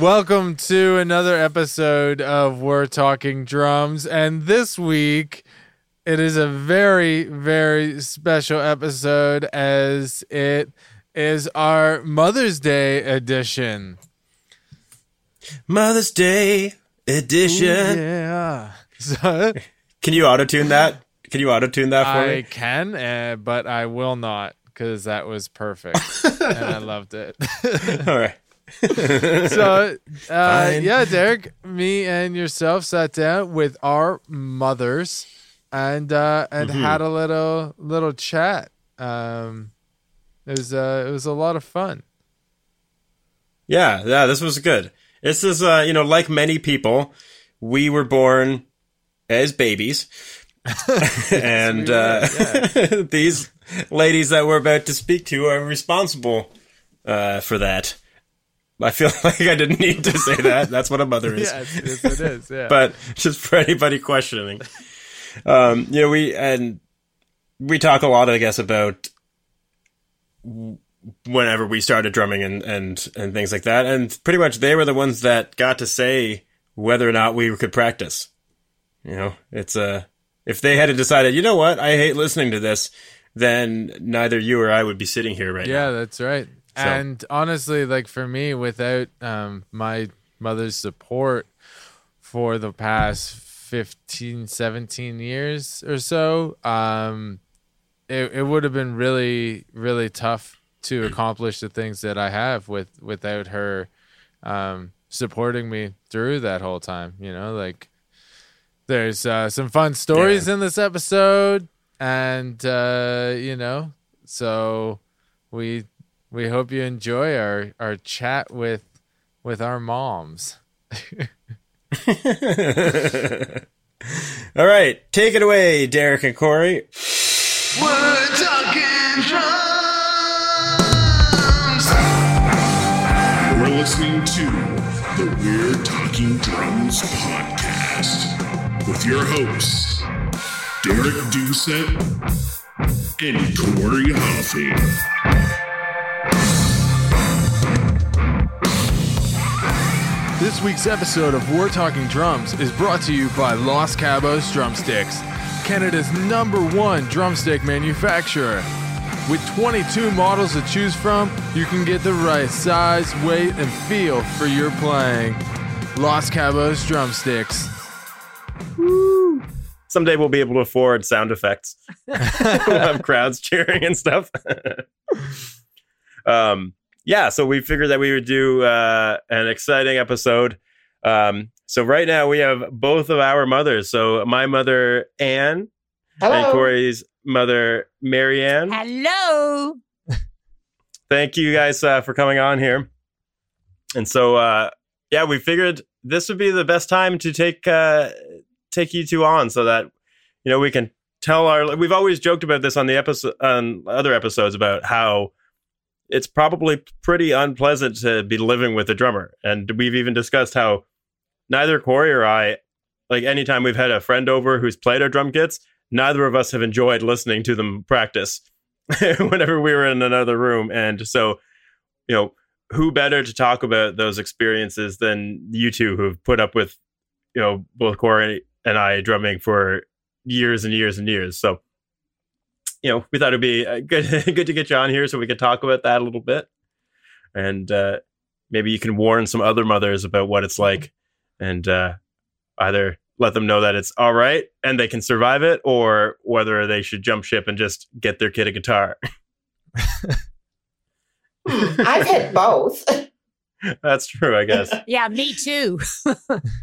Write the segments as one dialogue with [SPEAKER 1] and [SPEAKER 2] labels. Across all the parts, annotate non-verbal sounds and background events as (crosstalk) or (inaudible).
[SPEAKER 1] Welcome to another episode of We're Talking Drums. And this week, it is a very, very special episode as it is our Mother's Day edition.
[SPEAKER 2] Mother's Day edition.
[SPEAKER 1] Yeah. (laughs) So
[SPEAKER 2] Can you auto tune that? Can you auto tune that for
[SPEAKER 1] I
[SPEAKER 2] me?
[SPEAKER 1] I can, uh, but I will not because that was perfect. and I (laughs) loved it. (laughs)
[SPEAKER 2] All right. (laughs)
[SPEAKER 1] so uh, yeah derek me and yourself sat down with our mothers and uh and
[SPEAKER 2] Mm-hmm.
[SPEAKER 1] had a little little chat um it was uh it was a lot of fun
[SPEAKER 2] Yeah, yeah, this was good. This is, uh, you know, like many people, we were born as babies. (laughs) (laughs) and uh, these ladies that we're about to speak to are responsible uh, for that. I feel (laughs) like I didn't need to say that. That's what a mother is. (laughs)
[SPEAKER 1] yes, yes it is yeah (laughs)
[SPEAKER 2] but just for anybody questioning, um, you know, we and we talk a lot, I guess, about whenever we started drumming and and and things like that, and pretty much they were the ones that got to say whether or not we could practice. You know, it's a if they had decided, you know what, I hate listening to this, then neither you or I would be sitting here right
[SPEAKER 1] yeah
[SPEAKER 2] now.
[SPEAKER 1] Yeah, that's right and honestly like for me without um my mother's support for the past 15 17 years or so um it, it would have been really really tough to accomplish the things that i have with without her um supporting me through that whole time you know? Like there's uh, some fun stories in this episode and uh you know? So we we hope you enjoy our our chat with with our moms (laughs)
[SPEAKER 2] All right, take it away, Derek and Corey.
[SPEAKER 3] We're talking drums.
[SPEAKER 4] You're listening to the We're Talking Drums podcast with your hosts, Derek Doucette and Corey Hoffing.
[SPEAKER 1] This week's episode of We're Talking Drums is brought to you by Los Cabos Drumsticks, Canada's number one drumstick manufacturer. With 22 models to choose from, you can get the right size, weight, and feel for your playing. Los Cabos Drumsticks. Woo.
[SPEAKER 2] Someday we'll be able to afford sound effects. (laughs) we'll have crowds cheering and stuff. (laughs) um, yeah, so we figured that we would do uh, an exciting episode. Um, so right now we have both of our mothers. So my mother Anne and Corey's mother Marianne.
[SPEAKER 5] Hello.
[SPEAKER 2] Thank you guys uh, for coming on here. And so, uh, yeah, we figured this would be the best time to take uh, take you two on, so that you know we can tell our. We've always joked about this on the episode on other episodes about how it's probably pretty unpleasant to be living with a drummer, and we've even discussed how neither Corey or I, like anytime we've had a friend over who's played our drum kits, neither of us have enjoyed listening to them practice (laughs) whenever we were in another room. And so, you know, who better to talk about those experiences than you two who've put up with, you know, both Corey and I drumming for years and years and years. So, you know, we thought it'd be uh, good (laughs) good to get you on here so we could talk about that a little bit, and uh, maybe you can warn some other mothers about what it's like, and uh, either let them know that it's all right and they can survive it, or whether they should jump ship and just get their kid a guitar. (laughs) (laughs)
[SPEAKER 6] I've had both.
[SPEAKER 2] That's true, I guess.
[SPEAKER 5] Yeah, me too.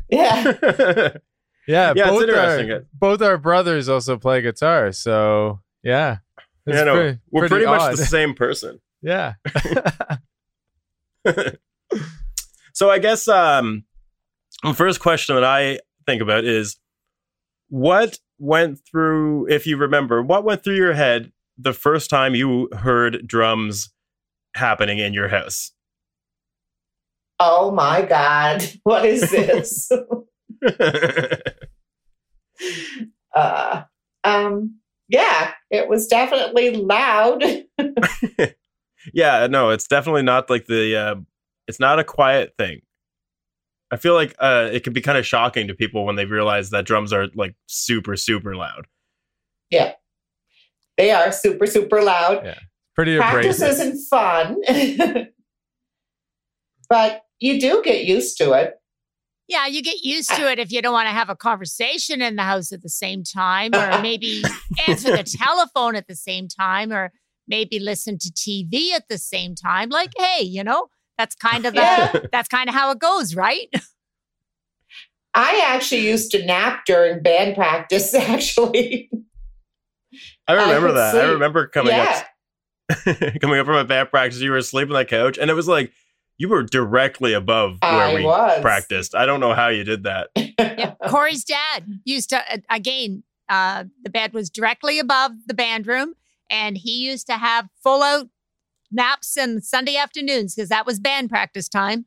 [SPEAKER 6] yeah.
[SPEAKER 1] Yeah,
[SPEAKER 2] Yeah, it's
[SPEAKER 1] both
[SPEAKER 2] interesting.
[SPEAKER 1] Our, both our brothers also play guitar, so yeah, it's
[SPEAKER 2] Yeah, no,
[SPEAKER 1] pretty-
[SPEAKER 2] we're pretty, much
[SPEAKER 1] odd.
[SPEAKER 2] the (laughs) same person.
[SPEAKER 1] Yeah, (laughs)
[SPEAKER 2] So I guess um, the first question that I think about is what went through, if you remember, what went through your head the first time you heard drums happening in your house?
[SPEAKER 6] Oh my God. (laughs) What is this? uh, um, yeah, it was definitely loud. (laughs)
[SPEAKER 2] yeah, no, it's definitely not like the. Uh, it's not a quiet thing. I feel like uh, it can be kind of shocking to people when they realize that drums are like super super loud.
[SPEAKER 6] Yeah, they are super, super loud.
[SPEAKER 1] Yeah, pretty
[SPEAKER 6] Practice
[SPEAKER 1] abrasive.
[SPEAKER 6] isn't fun, (laughs) but you do get used to it.
[SPEAKER 5] Yeah, you get used ah. to it if you don't want to have a conversation in the house at the same time, or (laughs) maybe answer the telephone at the same time, or maybe listen to TV at the same time. Like, hey, you know, that's kind of the,
[SPEAKER 6] Yeah. (laughs)
[SPEAKER 5] that's kind of how it goes, right?
[SPEAKER 6] I actually used to nap during band practice, (laughs) actually.
[SPEAKER 2] I remember
[SPEAKER 6] could
[SPEAKER 2] that. I remember coming
[SPEAKER 6] yeah.
[SPEAKER 2] up coming up from a band practice. You were asleep on the couch, and it was like you were directly above where
[SPEAKER 6] I
[SPEAKER 2] we
[SPEAKER 6] was.
[SPEAKER 2] practiced. I don't know how you did that. (laughs)
[SPEAKER 5] yeah. Corey's dad used to, uh, again, uh, the bed was directly above the band room, and he used to have full out naps and Sunday afternoons because that was band practice time.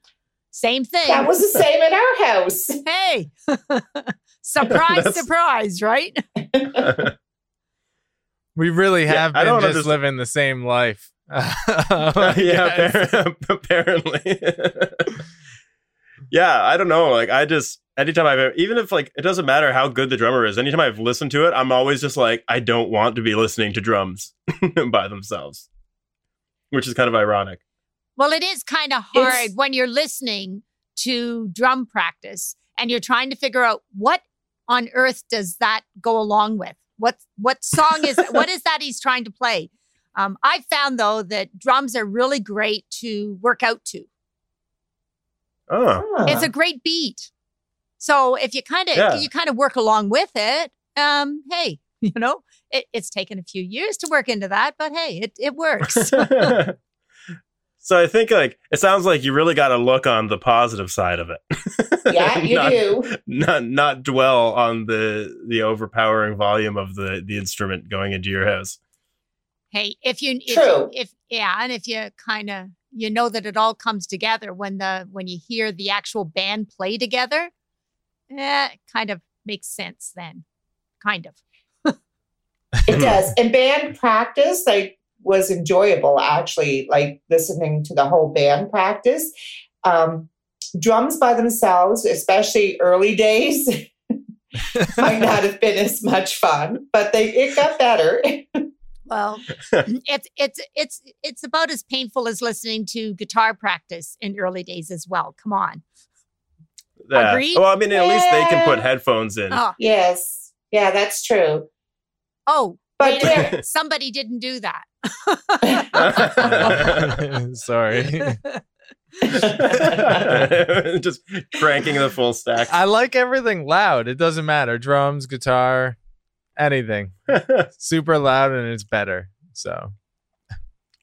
[SPEAKER 5] Same thing.
[SPEAKER 6] That was the same at our house. (laughs)
[SPEAKER 5] hey, (laughs) surprise,
[SPEAKER 2] That's-
[SPEAKER 5] surprise, right?
[SPEAKER 1] We really have
[SPEAKER 2] I
[SPEAKER 1] been just
[SPEAKER 2] understand-
[SPEAKER 1] living the same life. (laughs)
[SPEAKER 2] yeah,
[SPEAKER 1] Yes. (laughs)
[SPEAKER 2] apparently. (laughs) yeah, I don't know. Like, I just anytime I've even if like it doesn't matter how good the drummer is. Anytime I've listened to it, I'm always just like, I don't want to be listening to drums by themselves, which is kind of ironic.
[SPEAKER 5] Well, it is kind of hard
[SPEAKER 6] It's-
[SPEAKER 5] when you're listening to drum practice and you're trying to figure out what on earth does that go along with? What what song is what is that he's trying to play? Um, I found though that drums are really great to work out to.
[SPEAKER 2] Oh,
[SPEAKER 5] It's a great beat. So if you kind of
[SPEAKER 2] Yeah.
[SPEAKER 5] you kind of work along with it, um, hey, (laughs) you know, it, it's taken a few years to work into that, but hey, it it works. (laughs) (laughs)
[SPEAKER 2] so I think like it sounds like you really got to look on the positive side of it.
[SPEAKER 6] yeah, you
[SPEAKER 2] Not-
[SPEAKER 6] do.
[SPEAKER 2] Not not dwell on the the overpowering volume of the the instrument going into your house.
[SPEAKER 5] Hey, if you if,
[SPEAKER 6] True.
[SPEAKER 5] if yeah, and if you kind of you know that it all comes together when the when you hear the actual band play together, eh, it kind of makes sense then. Kind of.
[SPEAKER 6] It (laughs) does. And band practice, like, was enjoyable actually, like listening to the whole band practice. Um, drums by themselves, especially early days, (laughs) might not (laughs) have been as much fun, but they it got better.
[SPEAKER 5] Well, (laughs) it's it's it's it's about as painful as listening to guitar practice in early days as well. Come on.
[SPEAKER 2] Yeah.
[SPEAKER 5] Agreed?
[SPEAKER 2] Well, I mean, at least they can put headphones in.
[SPEAKER 5] Oh,
[SPEAKER 6] yes. Yeah, that's true.
[SPEAKER 5] oh
[SPEAKER 6] But
[SPEAKER 5] wait
[SPEAKER 6] yeah. (laughs)
[SPEAKER 5] somebody didn't do that. (laughs)
[SPEAKER 1] Sorry.
[SPEAKER 2] Just cranking the full stack.
[SPEAKER 1] I like everything loud. It doesn't matter. Drums, guitar, anything. (laughs) Super loud and it's better. So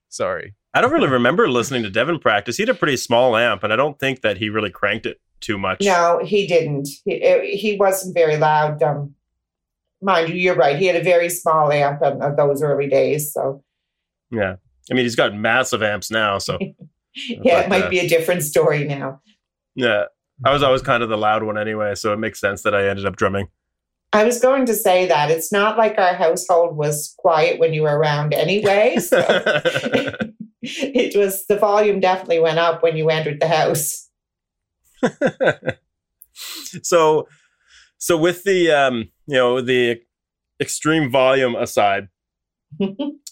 [SPEAKER 1] sorry.
[SPEAKER 2] I don't really remember listening to Devin practice. He had a pretty small amp, and I don't think that he really cranked it too much.
[SPEAKER 6] No, he didn't. He, he wasn't very loud. Um, mind you, you're right. He had a very small amp in uh, those early days. So,
[SPEAKER 2] Yeah. I mean, he's got massive amps now, so (laughs)
[SPEAKER 6] yeah,
[SPEAKER 2] But,
[SPEAKER 6] it might
[SPEAKER 2] uh,
[SPEAKER 6] be a different story now.
[SPEAKER 2] yeah. I was always kind of the loud one anyway, so it makes sense that I ended up drumming.
[SPEAKER 6] I was going to say that it's not like our household was quiet when you were around anyway. (laughs) So (laughs) it was the volume definitely went up when you entered the house. (laughs)
[SPEAKER 2] so so with the um you know the extreme volume aside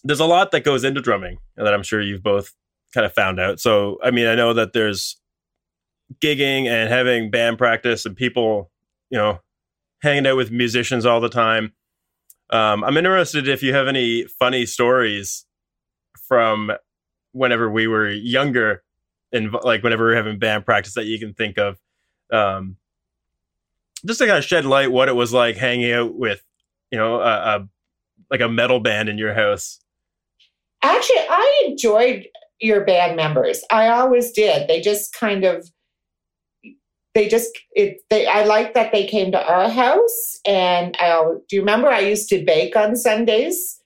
[SPEAKER 2] there's a lot that goes into drumming that i'm sure you've both kind of found out so i mean i know that there's gigging and having band practice and people you know hanging out with musicians all the time um, i'm interested if you have any funny stories from whenever we were younger and like whenever we we're having band practice that you can think of um, just to kind of shed light what it was like hanging out with you know a, a like a metal band in your house
[SPEAKER 6] Actually, I enjoyed your band members. I always did. They just kind of they just it they I like that they came to our house and I do you remember I used to bake on Sundays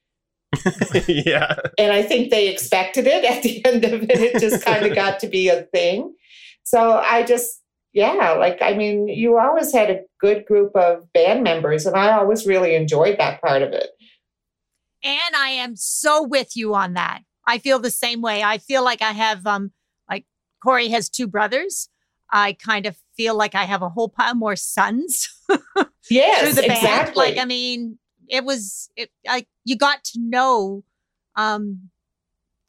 [SPEAKER 6] (laughs)
[SPEAKER 2] yeah
[SPEAKER 6] and I think they expected it at the (laughs) end of it. It just kind of got to be a thing. So I just yeah, like I mean, you always had a good group of band members and I always really enjoyed that part of it.
[SPEAKER 5] And I am so with you on that. I feel the same way. I feel like I have um like Corey has two brothers. I kind of feel like I have a whole pile more sons (laughs)
[SPEAKER 6] Yes,
[SPEAKER 5] through the
[SPEAKER 6] exactly.
[SPEAKER 5] band. Like, I mean, it was it like you got to know um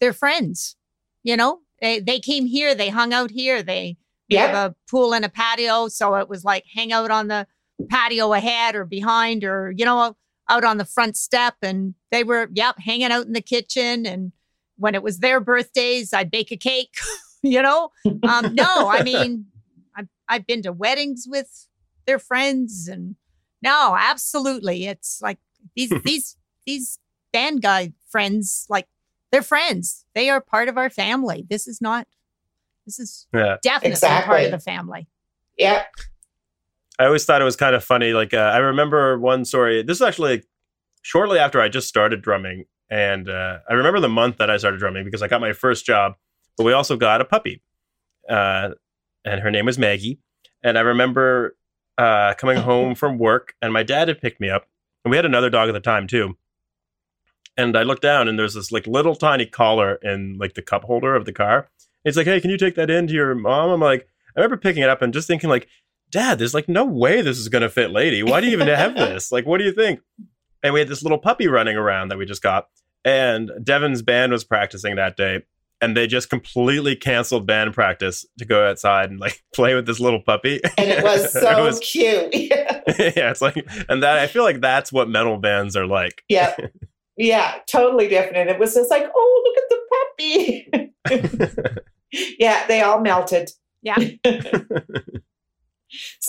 [SPEAKER 5] their friends, you know? They they came here, they hung out here, they we
[SPEAKER 6] Yep.
[SPEAKER 5] have a pool and a patio. So it was like hang out on the patio ahead or behind or, you know, out on the front step. And they were, yep, hanging out in the kitchen. And when it was their birthdays, I'd bake a cake, (laughs) (laughs) you know? Um, (laughs) no, I mean, I've, I've been to weddings with their friends and no, absolutely. It's like these, (laughs) these, these band guy friends, like they're friends. They are part of our family. This is not, this is
[SPEAKER 2] Yeah.
[SPEAKER 5] definitely part of the family.
[SPEAKER 6] Yep.
[SPEAKER 2] I always thought it was kind of funny. Like uh, I remember one story. This is actually shortly after I just started drumming, and uh, I remember the month that I started drumming because I got my first job. But we also got a puppy, uh, and her name was Maggie. And I remember uh, coming home from work, and my dad had picked me up, and we had another dog at the time too. And I looked down, and there's this like little tiny collar in like the cup holder of the car. It's like, hey, can you take that in to your mom? I'm like, I remember picking it up and just thinking like, Dad, there's like no way this is gonna fit lady. Why do you even have this? Like, what do you think? And we had this little puppy running around that we just got. And Devin's band was practicing that day. And they just completely canceled band practice to go outside and like (laughs) play with this little puppy.
[SPEAKER 6] And it was (laughs) so
[SPEAKER 2] was-
[SPEAKER 6] cute. (laughs) Yeah.
[SPEAKER 2] yeah, it's like, and that I feel like that's what metal bands are like.
[SPEAKER 6] yeah. Yeah. Totally different. It was just like, oh, look at the puppy. yeah. They all melted.
[SPEAKER 5] Yeah.
[SPEAKER 2] I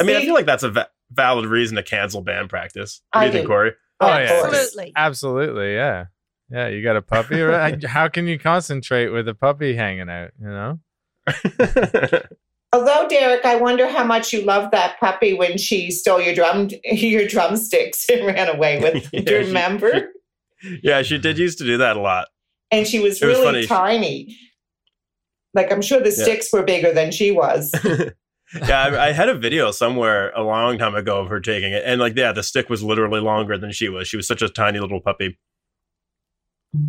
[SPEAKER 2] mean, I feel like that's a va- valid reason to cancel band practice. What do
[SPEAKER 6] I
[SPEAKER 2] you think,
[SPEAKER 6] do.
[SPEAKER 2] Corey?
[SPEAKER 1] Oh,
[SPEAKER 6] Of
[SPEAKER 1] yeah.
[SPEAKER 5] Absolutely.
[SPEAKER 1] Absolutely, yeah, yeah. You got a puppy. right? Uh, (laughs) how can you concentrate with a puppy hanging out? You know. (laughs)
[SPEAKER 6] Although, Derek, I wonder how much you loved that puppy when she stole your drum (laughs) your drumsticks and ran away with them. Do
[SPEAKER 2] Yeah,
[SPEAKER 6] you
[SPEAKER 2] she-
[SPEAKER 6] remember?
[SPEAKER 2] yeah, she did used to do that a lot.
[SPEAKER 6] and she was
[SPEAKER 2] It
[SPEAKER 6] really
[SPEAKER 2] funny.
[SPEAKER 6] tiny. Like I'm sure the
[SPEAKER 2] Yeah.
[SPEAKER 6] sticks were bigger than she was.
[SPEAKER 2] yeah, I, I had a video somewhere a long time ago of her taking it, and like, yeah, the stick was literally longer than she was. She was such a tiny little puppy.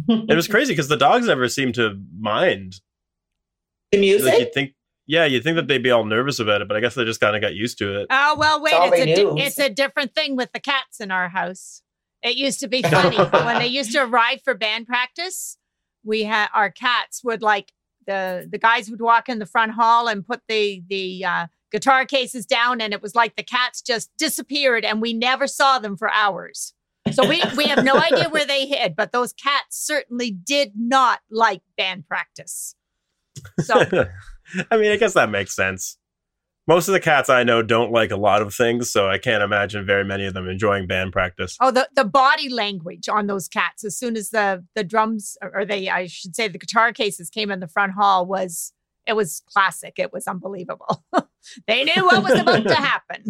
[SPEAKER 2] It was crazy because the dogs never seemed to mind.
[SPEAKER 6] the music.
[SPEAKER 2] Like you'd think, yeah, you'd think that they'd be all nervous about it, but I guess they just kind of got used to it.
[SPEAKER 5] Oh well, wait.
[SPEAKER 6] all
[SPEAKER 5] It's a di- it's a different thing with the cats in our house. It used to be (laughs) funny when they used to arrive for band practice. We had our cats would like the the guys would walk in the front hall and put the the uh, guitar cases down, and it was like the cats just disappeared, and we never saw them for hours. So we we have no idea (laughs) where they hid, but those cats certainly did not like band practice. So (laughs)
[SPEAKER 2] I mean, I guess that makes sense. Most of the cats I know don't like a lot of things, so I can't imagine very many of them enjoying band practice.
[SPEAKER 5] Oh, the, the body language on those cats as soon as the the drums or they I should say the guitar cases came in the front hall was it was classic. It was unbelievable. (laughs) they knew what was about to happen.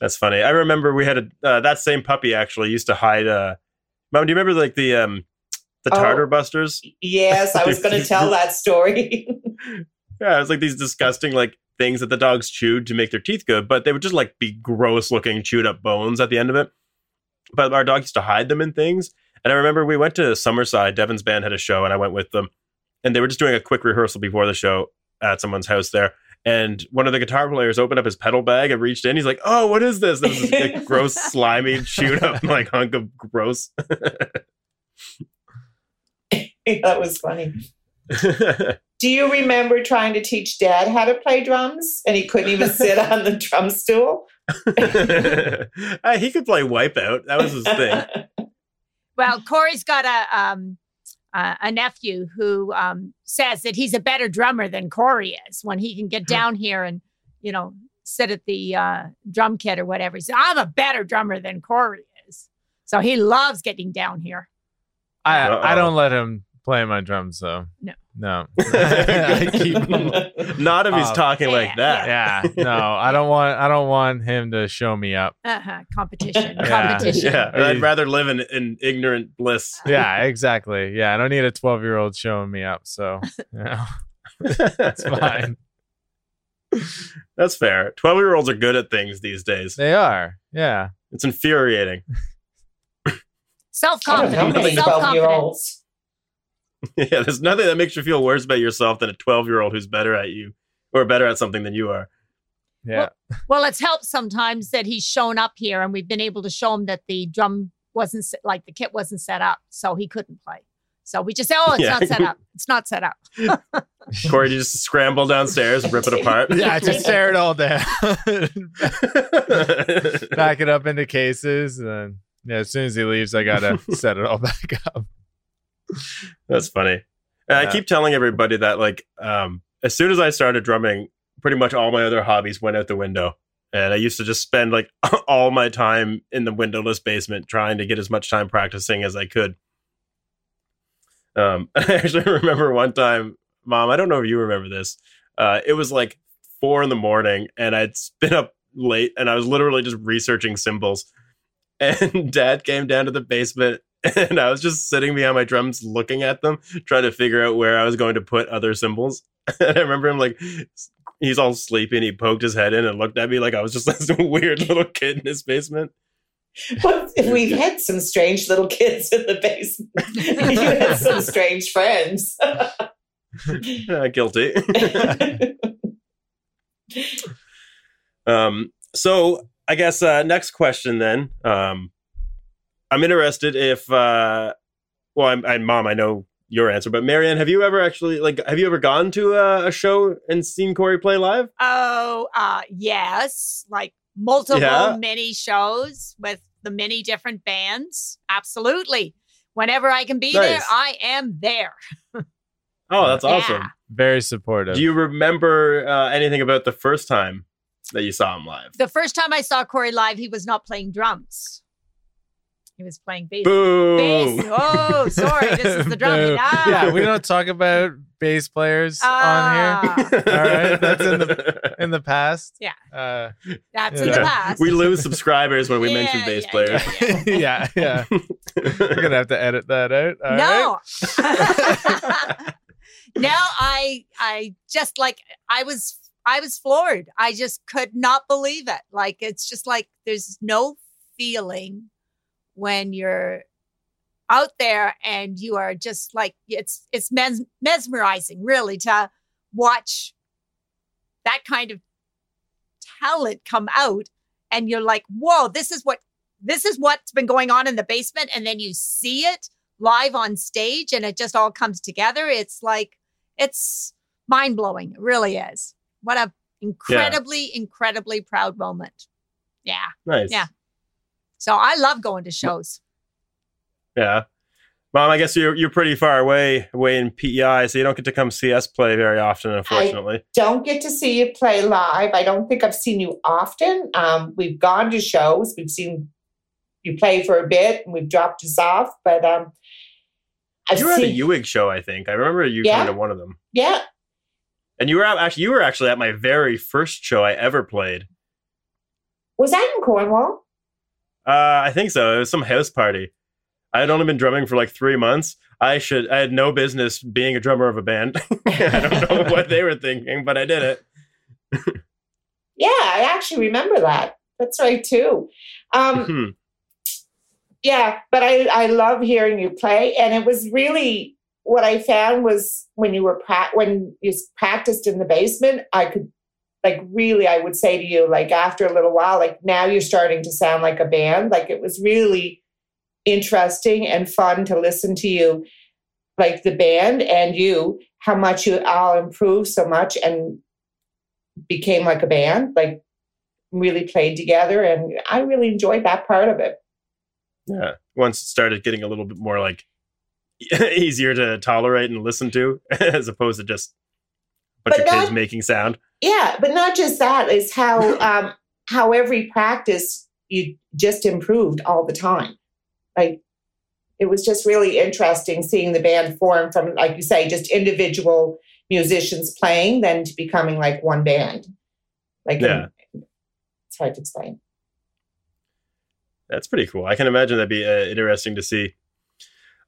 [SPEAKER 2] That's funny. I remember we had a uh, that same puppy actually used to hide. Uh, Mom, do you remember like the um the
[SPEAKER 6] Oh.
[SPEAKER 2] tartar busters?
[SPEAKER 6] yes, I was going (laughs) to tell that story.
[SPEAKER 2] Yeah, it was like these disgusting like things that the dogs chewed to make their teeth good, but they would just like be gross looking chewed up bones at the end of it. But our dog used to hide them in things. And I remember we went to Summerside. Devin's band had a show, and I went with them. And they were just doing a quick rehearsal before the show at someone's house there. And one of the guitar players opened up his pedal bag and reached in. He's like, "Oh, what is this?" This was this like, gross, slimy, chewed up (laughs) like hunk of gross. (laughs)
[SPEAKER 6] that was funny. (laughs) Do you remember trying to teach Dad how to play drums, and he couldn't even sit on the drum stool?
[SPEAKER 2] Uh, he could play Wipeout. That was his thing.
[SPEAKER 5] well, Corey's got a um uh, a nephew who um says that he's a better drummer than Corey is when he can get down here and you know sit at the uh, drum kit or whatever. He said, "I'm a better drummer than Corey is." So he loves getting down here.
[SPEAKER 1] I I
[SPEAKER 2] Uh-oh.
[SPEAKER 1] don't let him play my drums though.
[SPEAKER 5] No.
[SPEAKER 1] No. (laughs) (laughs) I keep (laughs) him-
[SPEAKER 2] Not if he's
[SPEAKER 1] Oh.
[SPEAKER 2] talking
[SPEAKER 5] Yeah,
[SPEAKER 2] like that.
[SPEAKER 1] yeah. No, I don't want I don't want him to show me up.
[SPEAKER 5] Uh-huh. Competition,
[SPEAKER 1] Yeah.
[SPEAKER 5] competition.
[SPEAKER 2] Yeah, I'd rather live in, in ignorant bliss.
[SPEAKER 1] Yeah, exactly. Yeah, I don't need a 12 year old showing me up. So, you know, it's fine.
[SPEAKER 2] That's fair. 12 year olds are good at things these days.
[SPEAKER 1] They are. Yeah.
[SPEAKER 2] It's infuriating.
[SPEAKER 5] Self
[SPEAKER 6] I don't know
[SPEAKER 5] confidence.
[SPEAKER 6] many
[SPEAKER 5] Self
[SPEAKER 6] 12 year
[SPEAKER 5] confidence.
[SPEAKER 6] Olds. (laughs)
[SPEAKER 2] yeah, there's nothing that makes you feel worse about yourself than a 12 year old who's better at you or better at something than you are.
[SPEAKER 1] Yeah.
[SPEAKER 5] Well, it's helped sometimes that he's shown up here and we've been able to show him that the drum wasn't like the kit wasn't set up, so he couldn't play. So we just say, "Oh, it's
[SPEAKER 2] Yeah.
[SPEAKER 5] not set up. (laughs) It's not set up." (laughs)
[SPEAKER 2] Corey, you just scramble downstairs, rip it apart.
[SPEAKER 1] yeah, just tear it all down, back it up into cases, and then yeah, as soon as he leaves, I gotta set it all back up. (laughs)
[SPEAKER 2] That's funny. And I keep telling everybody that like um as soon as I started drumming, pretty much all my other hobbies went out the window. And I used to just spend like (laughs) all my time in the windowless basement trying to get as much time practicing as I could. Um (laughs) I actually remember one time, mom, I don't know if you remember this. Uh it was like four in the morning and I'd been up late and I was literally just researching cymbals. And dad came down to the basement (laughs) and I was just sitting behind my drums looking at them, trying to figure out where I was going to put other cymbals. (laughs) And I remember him like he's all sleepy and he poked his head in and looked at me like I was just (laughs) this weird little kid in his basement.
[SPEAKER 6] But we've had some strange little kids in the basement. you had some strange friends.
[SPEAKER 2] Uh, guilty. um, so I guess uh, next question then. Um, I'm interested if, uh, well, I'm, I'm mom. I know your answer, but Marianne, have you ever actually like have you ever gone to a, a show and seen Corey play live?
[SPEAKER 5] Oh, uh, yes, like multiple
[SPEAKER 2] Yeah.
[SPEAKER 5] mini shows with the many different bands. Absolutely. Whenever I can be there, I am there.
[SPEAKER 2] Oh, that's
[SPEAKER 5] Yeah.
[SPEAKER 2] awesome.
[SPEAKER 1] Very supportive.
[SPEAKER 2] Do you remember uh, anything about the first time that you saw him live?
[SPEAKER 5] The first time I saw Corey live, he was not playing drums. He was playing bass.
[SPEAKER 2] Boo!
[SPEAKER 5] Bass. Oh, sorry. This is the drum. (laughs)
[SPEAKER 1] Boo.
[SPEAKER 5] Ah.
[SPEAKER 1] Yeah, we don't talk about bass players on
[SPEAKER 5] Ah,
[SPEAKER 1] here All right, that's in the- in the past.
[SPEAKER 5] Yeah.
[SPEAKER 1] Uh,
[SPEAKER 5] That's in the past.
[SPEAKER 2] we lose subscribers when we
[SPEAKER 5] Yeah,
[SPEAKER 2] mention bass
[SPEAKER 5] yeah,
[SPEAKER 2] players.
[SPEAKER 5] yeah, yeah. (laughs)
[SPEAKER 1] yeah, yeah. We're gonna have to edit that out. All right?
[SPEAKER 5] no. (laughs) no, I I just like I was I was floored. I just could not believe it. Like it's just like there's no feeling when you're out there and you are just like it's it's mes- mesmerizing really to watch that kind of talent come out. And you're like whoa this is what this is what's been going on in the basement. And then you see it live on stage and it just all comes together. It's like it's mind-blowing. It really is. What a incredibly incredibly proud moment. Yeah.
[SPEAKER 2] Nice.
[SPEAKER 5] Yeah. So i love going to shows
[SPEAKER 2] Yeah. Mom, I guess you're you're pretty far away away in PEI, so you don't get to come see us play very often, unfortunately.
[SPEAKER 6] don't get to see you play live. I don't think I've seen you often. Um, we've gone to shows. We've seen you play for a bit, and we've dropped us off. But um, I've
[SPEAKER 2] you were at a
[SPEAKER 6] seen,
[SPEAKER 2] Ewig show, I think. I remember you
[SPEAKER 6] Yeah.
[SPEAKER 2] coming to one of them.
[SPEAKER 6] yeah.
[SPEAKER 2] And you were at, actually you were actually at my very first show I ever played.
[SPEAKER 6] Was that in Cornwall?
[SPEAKER 2] Uh, I think so. It was some house party. I had only been drumming for like three months. I should. I had no business being a drummer of a band. (laughs) I don't know (laughs) what they were thinking, but I did it.
[SPEAKER 6] Yeah, I actually remember that. That's right too. Um,
[SPEAKER 2] Hmm.
[SPEAKER 6] yeah, but I I love hearing you play, and it was really what I found was when you were pra- when you practiced in the basement, I could like really I would say to you like after a little while, like now you're starting to sound like a band. Like it was really interesting and fun to listen to you, like the band and you, how much you all improved so much and became like a band, like really played together, and I really enjoyed that part of it.
[SPEAKER 2] Yeah. Once it started getting a little bit more like (laughs) easier to tolerate and listen to, (laughs) as opposed to just bunch
[SPEAKER 6] But
[SPEAKER 2] of kids making sound.
[SPEAKER 6] Yeah, but not just that is how (laughs) um, how every practice you just improved all the time. Like it was just really interesting seeing the band form from, like you say, just individual musicians playing, then to becoming like one band. Like
[SPEAKER 2] Yeah.
[SPEAKER 6] it's hard to explain.
[SPEAKER 2] That's pretty cool. I can imagine that'd be uh, interesting to see.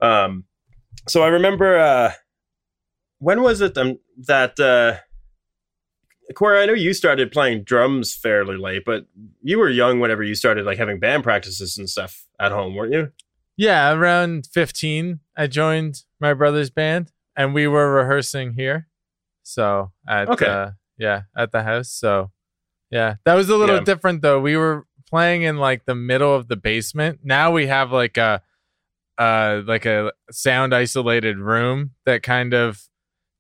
[SPEAKER 2] Um, so I remember uh, when was it um, that uh, Corey? I know you started playing drums fairly late, but you were young whenever you started like having band practices and stuff at home, weren't you?
[SPEAKER 1] Yeah, around 15, I joined my brother's band and we were rehearsing here. So at
[SPEAKER 2] Okay.
[SPEAKER 1] uh, yeah, at the house. So yeah, that was a little
[SPEAKER 2] Yeah.
[SPEAKER 1] different though. We were playing in like the middle of the basement. Now we have like a uh like a sound isolated room that kind of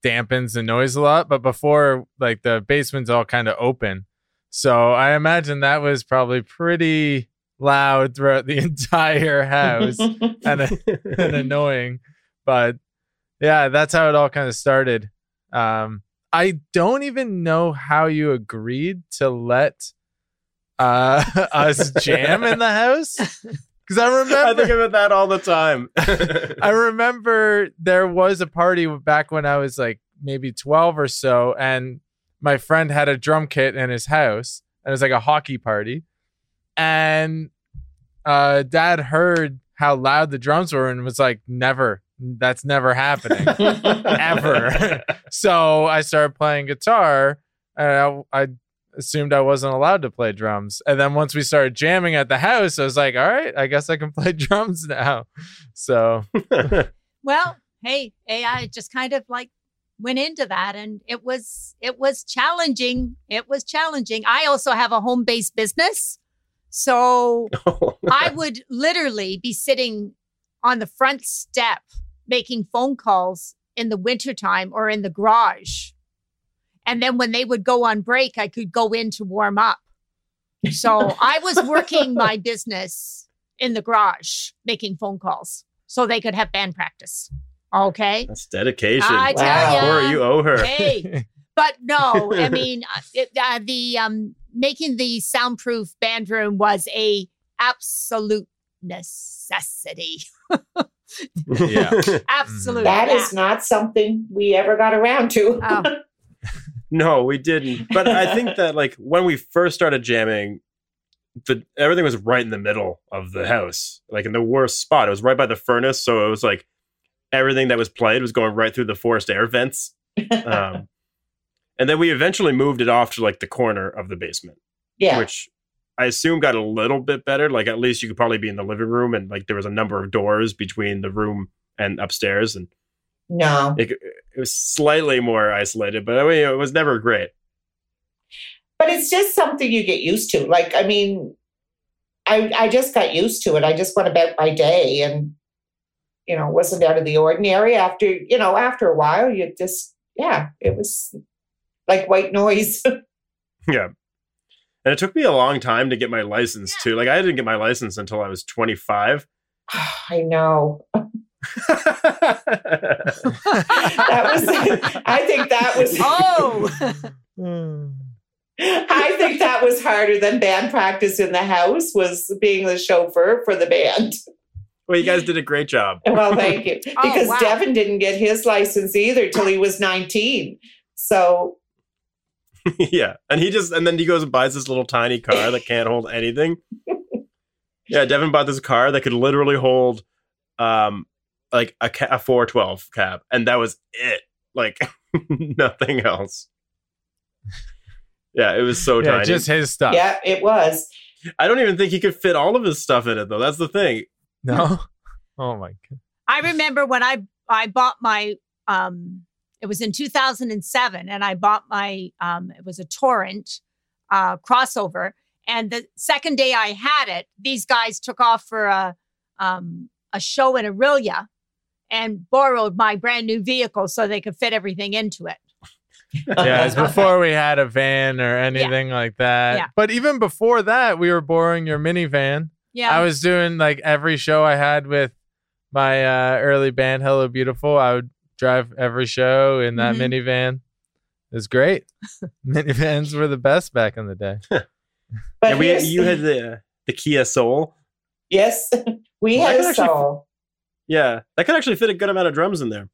[SPEAKER 1] dampens the noise a lot. But before like the basement's all kind of open. So I imagine that was probably pretty loud throughout the (laughs) entire house (laughs) and, and annoying. But yeah, that's how it all kind of started. Um, I don't even know how you agreed to let uh, (laughs) us jam in the house because I remember, I
[SPEAKER 2] think about that all the time. (laughs)
[SPEAKER 1] I remember there was a party back when I was like maybe 12 or so, and my friend had a drum kit in his house, and it was like a hockey party. And uh, dad heard how loud the drums were and was like, never, that's never happening (laughs) ever. (laughs) so I started playing guitar, and I, I assumed I wasn't allowed to play drums. And then once we started jamming at the house, I was like, all right, I guess I can (laughs) play drums now. So (laughs)
[SPEAKER 5] Well, hey, AI just kind of like went into that and it was it was challenging. It was challenging. I also have a home-based business. So (laughs) I would literally be sitting on the front step making phone calls in the wintertime or in the garage. And then when they would go on break, I could go in to warm up. So I was working my (laughs) business in the garage making phone calls so they could have band practice. Okay.
[SPEAKER 2] That's dedication.
[SPEAKER 5] I tell
[SPEAKER 6] Wow.
[SPEAKER 5] ya.
[SPEAKER 2] Corey, you owe her.
[SPEAKER 5] Hey, but no, I (laughs) mean, uh, it, uh, the um, making the soundproof band room was a absolute necessity.
[SPEAKER 1] Yeah. (laughs)
[SPEAKER 5] Absolute.
[SPEAKER 6] That
[SPEAKER 5] yeah.
[SPEAKER 6] is not something we ever got around to.
[SPEAKER 5] Oh,
[SPEAKER 2] No, we didn't. But I think that (laughs) like when we first started jamming, the everything was right in the middle of the house, like in the worst spot. It was right by the furnace, so it was like everything that was played was going right through the forced air vents. Um, (laughs) and then we eventually moved it off to like the corner of the basement,
[SPEAKER 6] yeah.
[SPEAKER 2] which I assume got a little bit better. Like at least you could probably be in the living room, and like there was a number of doors between the room and upstairs, and
[SPEAKER 6] no.
[SPEAKER 2] it, it was slightly more isolated. But I mean, it was never great.
[SPEAKER 6] But it's just something you get used to. Like, I mean, I I just got used to it. I just went about my day and you know, wasn't out of the ordinary. After, you know, after a while you just yeah, it was like white noise. (laughs)
[SPEAKER 2] Yeah. And it took me a long time to get my license too. Like I didn't get my license until I was 25. (sighs)
[SPEAKER 6] I know. That was I think that was (laughs)
[SPEAKER 5] oh, (laughs)
[SPEAKER 6] I think that was harder than band practice in the house was being the chauffeur for the band.
[SPEAKER 2] well, you guys did a great job. (laughs)
[SPEAKER 6] Well, thank you.
[SPEAKER 5] Oh,
[SPEAKER 6] Because
[SPEAKER 5] wow.
[SPEAKER 6] Devin didn't get his license either till he was 19. So,
[SPEAKER 2] yeah. And he just and then he goes and buys this little tiny car that can't hold anything. Yeah, Devin bought this car that could literally hold um like a, ca- a 412 cab and that was it. Like (laughs) nothing else. Yeah, it was so
[SPEAKER 1] yeah,
[SPEAKER 2] tiny.
[SPEAKER 1] just his stuff.
[SPEAKER 6] yeah, it was.
[SPEAKER 2] I don't even think he could fit all of his stuff in it though. That's the thing.
[SPEAKER 1] No. (laughs) Oh my god.
[SPEAKER 5] I remember when I I bought my um it was in 2007 and I bought my um it was a Torrent uh crossover and the second day I had it these guys took off for a um a show in Aurelia and borrowed my brand new vehicle so they could fit everything into it. (laughs)
[SPEAKER 1] Yeah, it's before we had a van or anything like that.
[SPEAKER 5] Yeah.
[SPEAKER 1] But even before that, we were borrowing your minivan.
[SPEAKER 5] Yeah.
[SPEAKER 1] I was doing like every show I had with my uh, early band, Hello Beautiful. I would drive every show in that
[SPEAKER 5] Mhm.
[SPEAKER 1] minivan. It was great. (laughs) Minivans were the best back in the day. (laughs)
[SPEAKER 6] But
[SPEAKER 2] yeah, we, you had the the Kia Soul.
[SPEAKER 6] yes, we
[SPEAKER 2] Well,
[SPEAKER 6] had
[SPEAKER 2] could
[SPEAKER 6] a soul.
[SPEAKER 2] Yeah, that could actually fit a good amount of drums in there.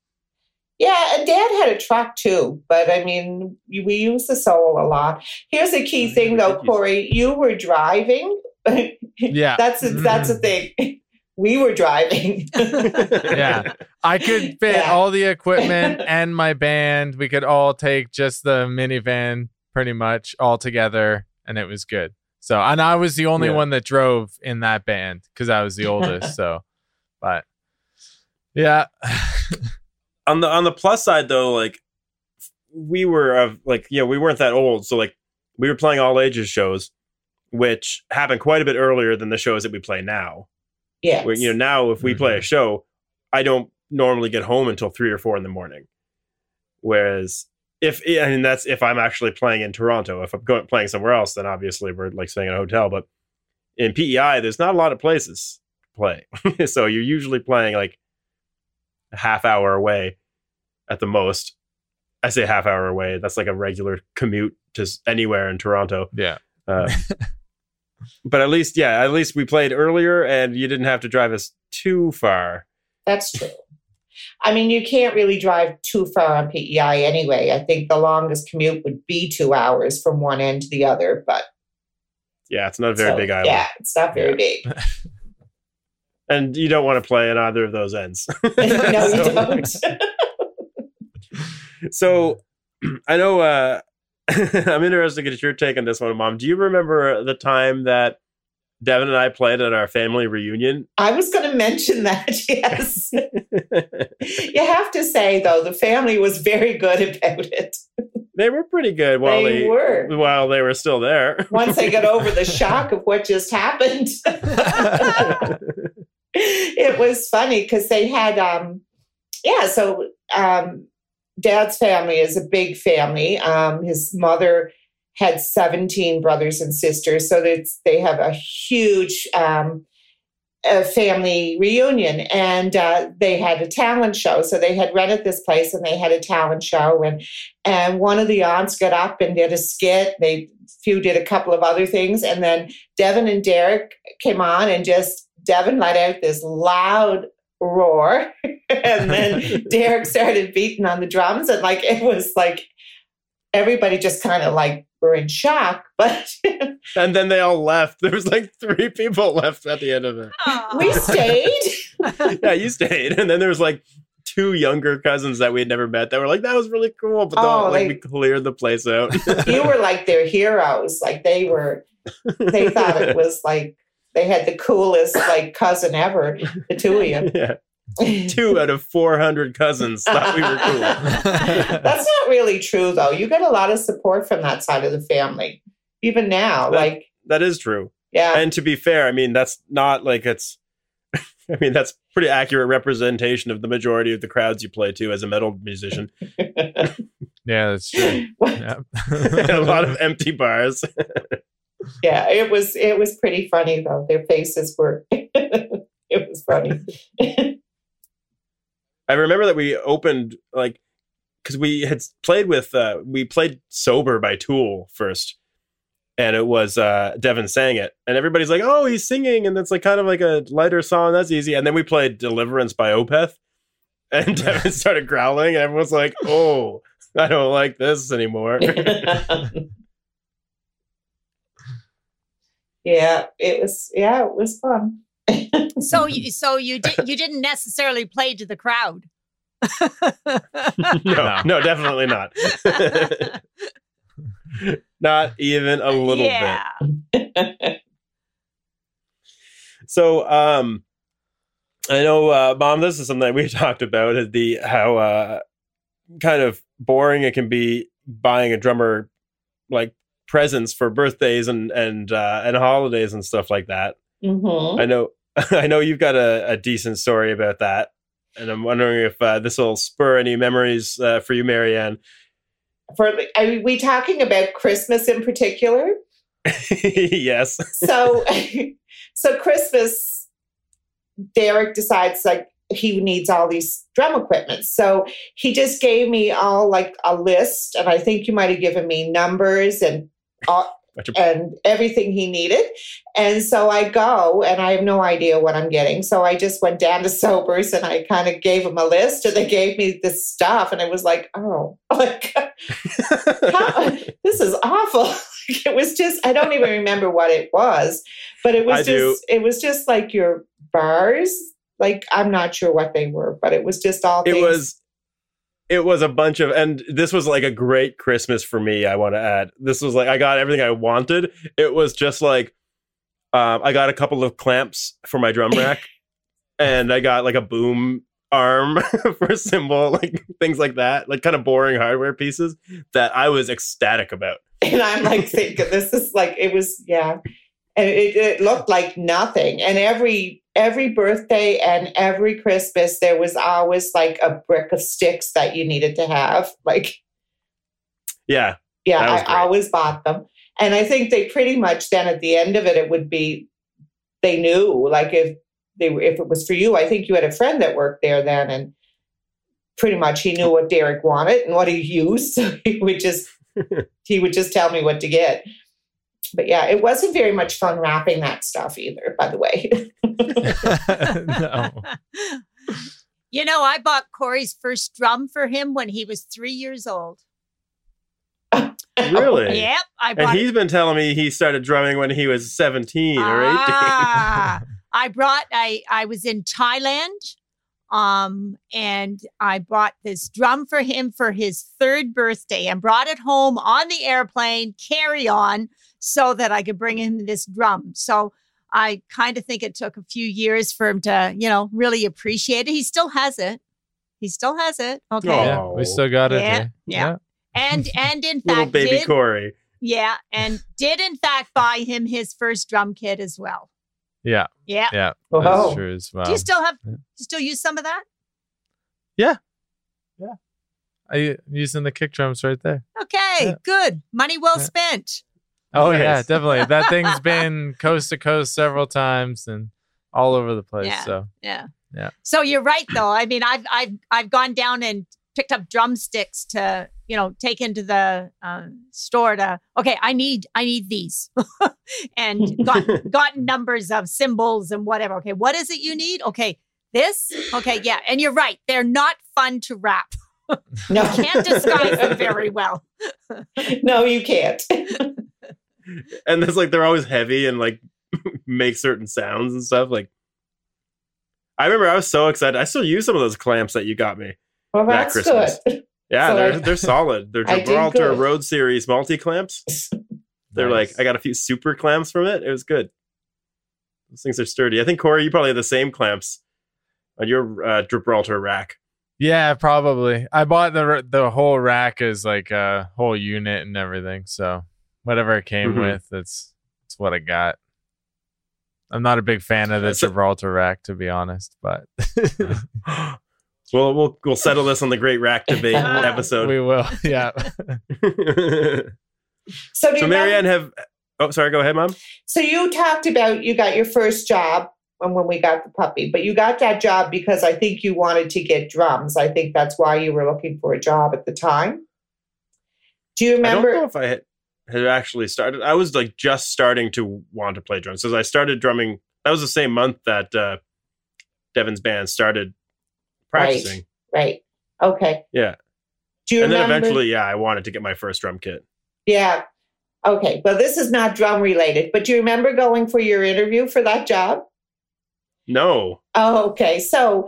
[SPEAKER 6] Yeah, and Dad had a truck too, but I mean, we use the soul a lot. Here's a key
[SPEAKER 2] Yeah,
[SPEAKER 6] thing, though,
[SPEAKER 2] did use it.
[SPEAKER 6] Corey. You were driving. (laughs)
[SPEAKER 1] Yeah.
[SPEAKER 6] that's a, that's a thing. (laughs) We were driving. (laughs)
[SPEAKER 1] Yeah. I could fit
[SPEAKER 6] Yeah.
[SPEAKER 1] all the equipment and my band. We could all take just the minivan pretty much all together and it was good. So, and I was the only
[SPEAKER 2] Yeah.
[SPEAKER 1] one that drove in that band because I was the oldest. so, but yeah. (sighs)
[SPEAKER 2] on the on the plus side though, like we were of like you know we weren't that old, so like we were playing all ages shows, which happened quite a bit earlier than the shows that we play now.
[SPEAKER 6] Yeah.
[SPEAKER 2] Where, you know now if we play a mm-hmm. show, I don't normally get home until three or four in the morning. Whereas if I mean that's if I'm actually playing in Toronto. If I'm going playing somewhere else, then obviously we're like staying in a hotel. But in PEI, there's not a lot of places to play, (laughs) so you're usually playing like a half hour away at the most. I say half hour away. That's like a regular commute to anywhere in Toronto.
[SPEAKER 1] Yeah.
[SPEAKER 2] Uh, (laughs) but at least, yeah, at least we played earlier, and you didn't have to drive us too far.
[SPEAKER 6] That's true. I mean, you can't really drive too far on PEI anyway. I think the longest commute would be two hours from one end to the other, but
[SPEAKER 2] Yeah, it's not a very
[SPEAKER 6] so,
[SPEAKER 2] big island,
[SPEAKER 6] Yeah, it's not very big. (laughs)
[SPEAKER 2] and you don't want to play in either of those ends. (laughs)
[SPEAKER 6] no, you (laughs)
[SPEAKER 2] So-
[SPEAKER 6] don't. (laughs)
[SPEAKER 2] So I know uh I'm interested to get your take on this one, Mom. Do you remember the time that Devin and I played at our family reunion?
[SPEAKER 6] I was going to mention that, yes. you have to say, though, the family was very good about it.
[SPEAKER 2] they were pretty good while
[SPEAKER 6] They
[SPEAKER 2] they,
[SPEAKER 6] were.
[SPEAKER 2] while they were still there.
[SPEAKER 6] Once they got over the shock of what just happened, it was funny because they had, um, yeah, so um, dad's family is a big family. Um, his mother had 17 brothers and sisters, so it's, they have a huge um, a family reunion. And uh, they had a talent show. So they had rented this place and they had a talent show. And and one of the aunts got up and did a skit. They few did a couple of other things. And then devin and derek came on and just devin let out this loud roar (laughs) and then (laughs) derek started beating on the drums and like it was like everybody just kind of like were in shock (laughs) but
[SPEAKER 2] and then they all left. There was like three people left at the end of it.
[SPEAKER 6] we stayed
[SPEAKER 2] yeah, you stayed. And then there was like two younger cousins that we had never met that were like, that was really cool. But
[SPEAKER 6] Oh,
[SPEAKER 2] like
[SPEAKER 6] they-
[SPEAKER 2] we cleared the place out.
[SPEAKER 6] you were like their heroes. Like they were, they thought it was like they had the coolest like cousin ever. The two of you.
[SPEAKER 2] yeah. Two out of 400 cousins thought we were cool. (laughs)
[SPEAKER 6] That's not really true though. You get a lot of support from that side of the family, even now.
[SPEAKER 2] That-
[SPEAKER 6] like
[SPEAKER 2] That is true.
[SPEAKER 6] yeah,
[SPEAKER 2] And to be fair, I mean, that's not like it's, (laughs) I mean, that's pretty accurate representation of the majority of the crowds you play to as a metal musician. (laughs)
[SPEAKER 1] Yeah, that's true. Yeah.
[SPEAKER 2] a lot of empty bars.
[SPEAKER 6] Yeah. It was it was pretty funny though. Their faces were. (laughs) it was funny. (laughs)
[SPEAKER 2] I remember that we opened like because we had played with uh we played sober by Tool first, and it was uh Devin sang it, and everybody's like, "Oh, he's singing," and it's like kind of like a lighter song. That's easy. And then we played Deliverance by Opeth, and (laughs) Devin started growling, and everyone's like, "Oh, I don't like this anymore."
[SPEAKER 6] Yeah, it was. Yeah, it was fun. (laughs)
[SPEAKER 5] So you so you did you didn't necessarily play to the crowd. (laughs)
[SPEAKER 2] no, no, definitely not. (laughs) not even a little bit.
[SPEAKER 5] yeah.
[SPEAKER 2] So, um, I know, uh, mom, this is something that we talked about is the how uh, kind of boring it can be buying a drummer like presents for birthdays and and uh, and holidays and stuff like that.
[SPEAKER 6] Mhm.
[SPEAKER 2] I know, (laughs) I know you've got a, a decent story about that, and I'm wondering if uh, this will spur any memories uh, for you, Marianne.
[SPEAKER 6] For are we talking about Christmas in particular? (laughs)
[SPEAKER 2] yes.
[SPEAKER 6] so (laughs) so christmas derek decides like he needs all these drum equipment so he just gave me all like a list and i think you might have given me numbers and
[SPEAKER 2] Uh, all,
[SPEAKER 6] and everything he needed and so i go and i have no idea what i'm getting so i just went down to sobers and i kind of gave him a list and they gave me this stuff and it was like oh (laughs) like how, (laughs) this is awful. (laughs) it was just I don't even remember what it was, but it was
[SPEAKER 2] I
[SPEAKER 6] just
[SPEAKER 2] do.
[SPEAKER 6] it was just like your bars. Like I'm not sure what they were, but it was just all
[SPEAKER 2] it
[SPEAKER 6] things.
[SPEAKER 2] was it was a bunch of and this was like a great christmas for me i want to add this was like i got everything i wanted it was just like um, i got a couple of clamps for my drum rack (laughs) and i got like a boom arm (laughs) for a cymbal, like things like that, like kind of boring hardware pieces that I was ecstatic about.
[SPEAKER 6] And I'm like thinking, this is like it was, yeah. And it, it looked like nothing. And every every birthday and every Christmas, there was always like a brick of sticks that you needed to have. (laughs) Like,
[SPEAKER 2] Yeah,
[SPEAKER 6] yeah, I
[SPEAKER 2] great.
[SPEAKER 6] always bought them. And I think they pretty much then at the end of it, it would be they knew like if they were if it was for you. I think you had a friend that worked there then, and pretty much he knew what Derek wanted and what he used. (laughs) So he would just (laughs) he would just tell me what to get. But yeah, it wasn't very much fun wrapping that stuff either. By the way, (laughs)
[SPEAKER 1] no.
[SPEAKER 5] You know, I bought Corey's first drum for him when he was three years old.
[SPEAKER 2] really.
[SPEAKER 5] Yep, I
[SPEAKER 2] And
[SPEAKER 5] bought.
[SPEAKER 2] he's been telling me he started drumming when he was 17 or 18.
[SPEAKER 5] Ah, I brought. I I was in Thailand, um, and I bought this drum for him for his third birthday, and brought it home on the airplane, carry on, so that I could bring him this drum. So. I kind of think it took a few years for him to, you know, really appreciate it. He still has it. He still has it. Okay.
[SPEAKER 1] Yeah, oh. we still got it.
[SPEAKER 5] Yeah, eh?
[SPEAKER 1] here.
[SPEAKER 5] yeah. And and in (laughs)
[SPEAKER 2] Little
[SPEAKER 5] fact
[SPEAKER 2] baby
[SPEAKER 5] did,
[SPEAKER 2] Corey.
[SPEAKER 5] yeah, and (laughs) did in fact buy him his first drum kit as well.
[SPEAKER 1] Yeah.
[SPEAKER 5] Yeah.
[SPEAKER 1] Yeah.
[SPEAKER 6] Wow.
[SPEAKER 1] That's true as well.
[SPEAKER 5] Do you still have
[SPEAKER 1] yeah.
[SPEAKER 5] do you still use some of that? Yeah. Yeah.
[SPEAKER 1] I using the kick drums right there.
[SPEAKER 5] Okay,
[SPEAKER 1] Yeah.
[SPEAKER 5] good. Money well
[SPEAKER 1] Yeah.
[SPEAKER 5] spent.
[SPEAKER 1] Oh yeah, definitely. (laughs) That thing's been coast to coast several times and all over the place.
[SPEAKER 5] Yeah.
[SPEAKER 1] So
[SPEAKER 5] Yeah.
[SPEAKER 1] Yeah.
[SPEAKER 5] So you're right though. I mean, I've I've I've gone down and picked up drumsticks to, you know, take into the uh, store to okay, I need I need these. (laughs) and got (laughs) gotten numbers of cymbals and whatever. Okay, what is it you need? Okay, this? Okay, yeah. And you're right. They're not fun to wrap.
[SPEAKER 6] no,
[SPEAKER 5] Can't disguise them very well.
[SPEAKER 6] no, you can't.
[SPEAKER 2] And it's like they're always heavy and like (laughs) make certain sounds and stuff. Like, I remember I was so excited. I still use some of those clamps that you got me.
[SPEAKER 6] Well,
[SPEAKER 2] That
[SPEAKER 6] that's
[SPEAKER 2] Christmas.
[SPEAKER 6] good.
[SPEAKER 2] Yeah,
[SPEAKER 6] So
[SPEAKER 2] they're
[SPEAKER 6] I-
[SPEAKER 2] they're solid. They're (laughs)
[SPEAKER 6] I
[SPEAKER 2] Gibraltar. Road Series multi clamps. (laughs) They're
[SPEAKER 1] nice.
[SPEAKER 2] like I got a few super clamps from it. It was good. Those things are sturdy. I think Corey, you probably have the same clamps on your uh, Gibraltar rack.
[SPEAKER 1] Yeah, probably. I bought the the whole rack as like a whole unit and everything. So whatever it came
[SPEAKER 2] Mhm.
[SPEAKER 1] with, that's that's what I got. I'm not a big fan of the
[SPEAKER 2] So-
[SPEAKER 1] Gibraltar rack, to be honest, but (laughs)
[SPEAKER 2] Well, we'll we'll settle this on the Great Rack Debate (laughs) episode.
[SPEAKER 1] we will. Yeah. (laughs)
[SPEAKER 6] So, do
[SPEAKER 2] so Marianne
[SPEAKER 6] remember-
[SPEAKER 2] have oh sorry, go ahead, mom.
[SPEAKER 6] so you talked about you got your first job when, when we got the puppy, but you got that job because I think you wanted to get drums. I think that's why you were looking for a job at the time. Do you remember?
[SPEAKER 2] I don't know
[SPEAKER 6] remember?
[SPEAKER 2] if I had, had actually started. I was like just starting to want to play drums. So I started drumming. That was the same month that uh, Devin's band started practicing.
[SPEAKER 6] Right. Okay.
[SPEAKER 2] Yeah.
[SPEAKER 6] Do you
[SPEAKER 2] and then eventually, yeah, I wanted to get my first drum kit.
[SPEAKER 6] yeah. Okay. Well, this is not drum related, but do you remember going for your interview for that job?
[SPEAKER 2] No.
[SPEAKER 6] Oh, okay. So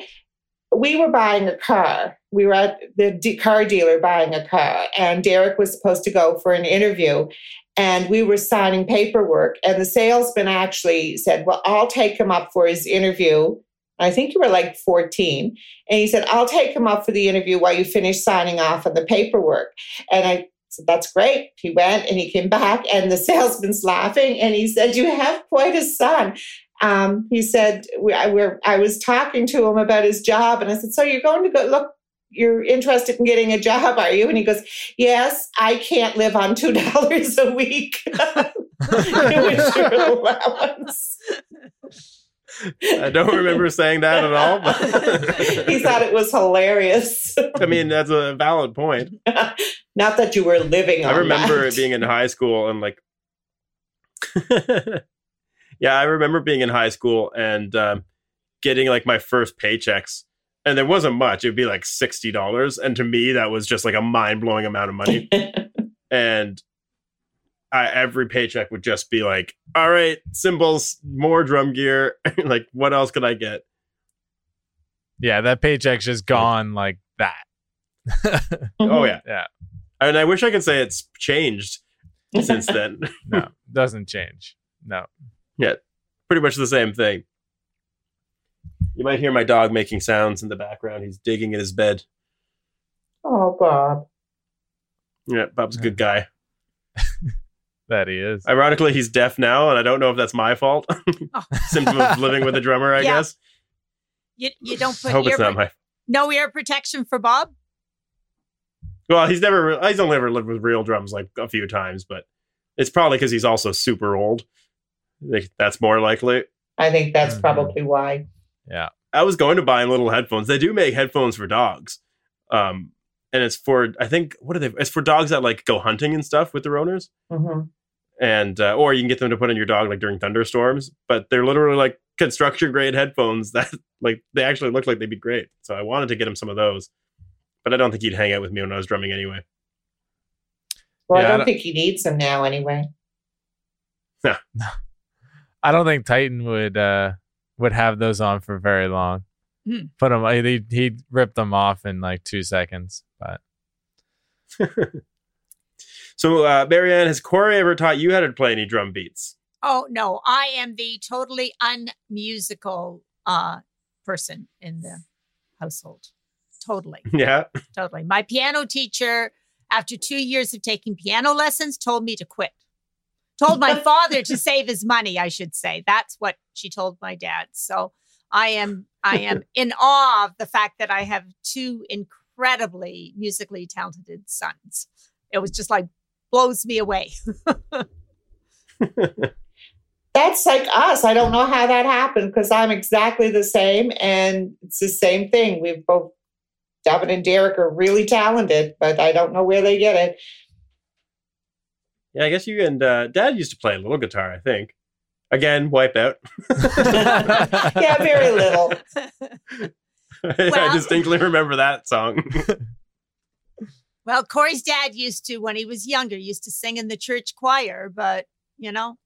[SPEAKER 6] we were buying a car. We were at the car dealer buying a car, and Derek was supposed to go for an interview. And we were signing paperwork, and the salesman actually said, Well, I'll take him up for his interview. I think you were like 14. And he said, I'll take him up for the interview while you finish signing off on the paperwork. And I said, That's great. He went and he came back, and the (laughs) salesman's laughing. And he said, You have quite a son um, he said I, I was talking to him about his job and i said so you're going to go look you're interested in getting a job are you and he goes yes i can't live on two (laughs) dollars a week (laughs) with your allowance
[SPEAKER 2] I don't remember saying that at all. But (laughs)
[SPEAKER 6] he thought it was hilarious
[SPEAKER 2] I mean, that's a valid point.
[SPEAKER 6] not that you were living on
[SPEAKER 2] I remember
[SPEAKER 6] that.
[SPEAKER 2] being in high school and like, yeah, I remember being in high school and um, getting like my first paychecks, and there wasn't much. It'd be like sixty dollars, and to me, that was just like a mind blowing amount of money. (laughs) and I, every paycheck would just be like, "All right, cymbals, more drum gear. (laughs) like, what else could I get?"
[SPEAKER 1] yeah, that paycheck's just gone like that. Mm-hmm.
[SPEAKER 2] Oh yeah,
[SPEAKER 1] Yeah.
[SPEAKER 2] and I wish I could say it's changed since (laughs) then.
[SPEAKER 1] No, doesn't change. No.
[SPEAKER 2] Yeah, pretty much the same thing. You might hear my dog making sounds in the background. He's digging in his bed.
[SPEAKER 6] Oh, Bob.
[SPEAKER 2] Yeah, Bob's a good guy. (laughs)
[SPEAKER 1] That he is.
[SPEAKER 2] Ironically, he's deaf now, and I don't know if that's my fault.
[SPEAKER 5] Oh. (laughs) (laughs)
[SPEAKER 2] Symptom of living with a drummer, I
[SPEAKER 5] Yeah.
[SPEAKER 2] guess.
[SPEAKER 5] You, you don't
[SPEAKER 2] I hope
[SPEAKER 5] ear
[SPEAKER 2] it's not my.
[SPEAKER 5] no ear protection for Bob.
[SPEAKER 2] Well, he's never. He's only ever lived with real drums like a few times, but it's probably because he's also super old. Like, That's more likely.
[SPEAKER 6] I think that's
[SPEAKER 1] Mhm.
[SPEAKER 6] probably why.
[SPEAKER 1] Yeah.
[SPEAKER 2] I was going to buy little headphones. They do make headphones for dogs. Um, and it's for I think what are they? It's for dogs that like go hunting and stuff with their owners,
[SPEAKER 6] hmm
[SPEAKER 2] and uh, or you can get them to put on your dog like during thunderstorms. But they're literally like construction grade headphones (laughs) that like they actually look like they'd be great. So I wanted to get him some of those, but I don't think he'd hang out with me when I was drumming anyway.
[SPEAKER 6] Well,
[SPEAKER 1] Yeah, I
[SPEAKER 6] I don't
[SPEAKER 1] don't-
[SPEAKER 6] think he needs them now anyway. (laughs)
[SPEAKER 1] No, (laughs) I don't think Titan would uh would have those on for very long.
[SPEAKER 5] Hmm.
[SPEAKER 1] Put them. He he'd rip them off in like two seconds. But (laughs)
[SPEAKER 2] So, uh, Marianne, has Corey ever taught you how to play any drum beats?
[SPEAKER 5] Oh no, I am the totally unmusical uh person in the household. Totally, (laughs)
[SPEAKER 2] Yeah.
[SPEAKER 5] totally. My piano teacher, after two years of taking piano lessons, told me to quit. Told my father to save his money, I should say. That's what she told my dad. So I am I am (laughs) in awe of the fact that I have two incredibly musically talented sons. It was just like blows me away. (laughs) (laughs)
[SPEAKER 6] That's like us. I don't know how that happened because I'm exactly the same, and it's the same thing. We've both, David and Derek, are really talented, but I don't know where they get it.
[SPEAKER 2] Yeah, I guess you and uh, Dad used to play a little guitar, I think. Again, wipe out. (laughs)
[SPEAKER 6] Yeah, very little. (laughs)
[SPEAKER 2] I distinctly remember that song. (laughs)
[SPEAKER 5] Well, Corey's dad used to, when he was younger, used to sing in the church choir, but you know,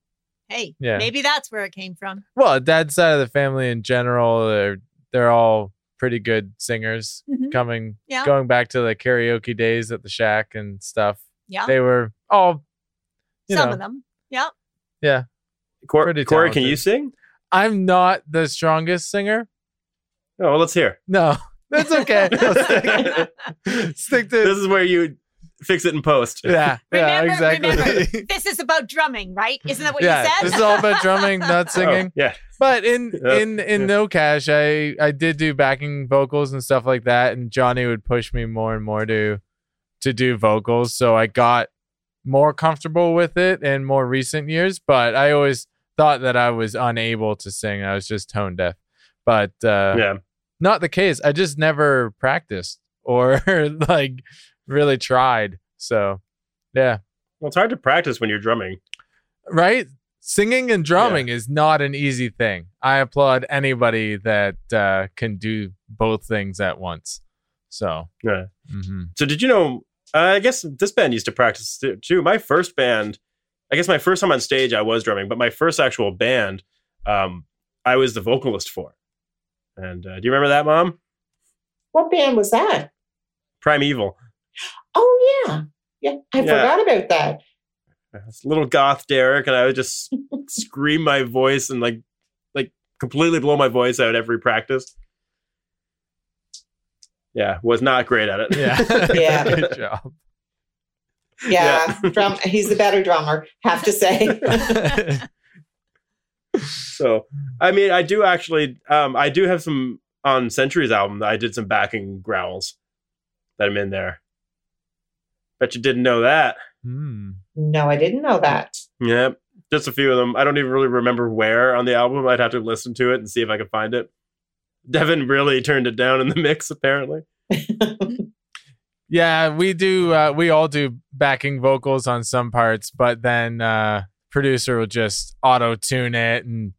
[SPEAKER 5] hey,
[SPEAKER 1] Yeah.
[SPEAKER 5] maybe that's where it came from.
[SPEAKER 1] well, dad's side of the family in general, they're they're all pretty good singers.
[SPEAKER 5] Mhm.
[SPEAKER 1] Coming
[SPEAKER 5] Yeah.
[SPEAKER 1] going back to the karaoke days at the shack and stuff.
[SPEAKER 5] Yeah,
[SPEAKER 1] They were all you
[SPEAKER 5] some
[SPEAKER 1] know,
[SPEAKER 5] of them. Yeah.
[SPEAKER 1] Yeah.
[SPEAKER 2] Cor-
[SPEAKER 1] Pretty
[SPEAKER 2] Corey, can you sing?
[SPEAKER 1] I'm not the strongest singer.
[SPEAKER 2] Oh, well, let's hear.
[SPEAKER 1] No. (laughs) That's okay. (laughs) Stick, stick to (laughs)
[SPEAKER 2] This is where you fix it in post.
[SPEAKER 1] Yeah, yeah,
[SPEAKER 5] Remember-
[SPEAKER 1] exactly.
[SPEAKER 5] remember, This is about drumming, right? Isn't that what
[SPEAKER 1] yeah,
[SPEAKER 5] you said?
[SPEAKER 1] this is all about drumming, not
[SPEAKER 2] Oh,
[SPEAKER 1] singing.
[SPEAKER 2] yeah.
[SPEAKER 1] But in
[SPEAKER 2] Yeah,
[SPEAKER 1] in in
[SPEAKER 2] yeah.
[SPEAKER 1] No Cash, I I did do backing vocals and stuff like that, and Johnny would push me more and more to to do vocals, so I got more comfortable with it in more recent years. But I always thought that I was unable to sing; I was just tone deaf. But uh,
[SPEAKER 2] Yeah.
[SPEAKER 1] not the case. I just never practiced or (laughs) like really tried. So yeah,
[SPEAKER 2] Well, it's hard to practice when you're drumming.
[SPEAKER 1] right? Singing and drumming is not an easy thing. I applaud anybody that uh, can do both things at once. So,
[SPEAKER 2] Yeah.
[SPEAKER 1] mhm.
[SPEAKER 2] So did you know? Uh, I guess this band used to practice too. My first band, I guess my first time on stage, I was drumming, but my first actual band, um, I was the vocalist for. And uh, do you remember that, Mom?
[SPEAKER 6] What band was that?
[SPEAKER 2] Primeval.
[SPEAKER 6] Oh yeah, yeah. I
[SPEAKER 2] Yeah.
[SPEAKER 6] forgot about that.
[SPEAKER 2] This little goth Derek, and I would just (laughs) scream my voice and like, like completely blow my voice out every practice. Yeah, was not great at it.
[SPEAKER 1] yeah, (laughs)
[SPEAKER 6] Yeah.
[SPEAKER 1] good job.
[SPEAKER 6] Yeah, drum. He's the better drummer. Have to say. (laughs)
[SPEAKER 2] So, I mean, I do actually, um, I do have some on Century's album. I did some backing growls that I'm in there. Bet you didn't know that.
[SPEAKER 1] Hmm.
[SPEAKER 6] no, I didn't know that.
[SPEAKER 2] Yeah, just a few of them. I don't even really remember where on the album. I'd have to listen to it and see if I could find it. (laughs) Devin really turned it down in the mix, apparently.
[SPEAKER 1] Yeah, we do. Uh, we all do backing vocals on some parts, but then uh, producer will just auto tune it and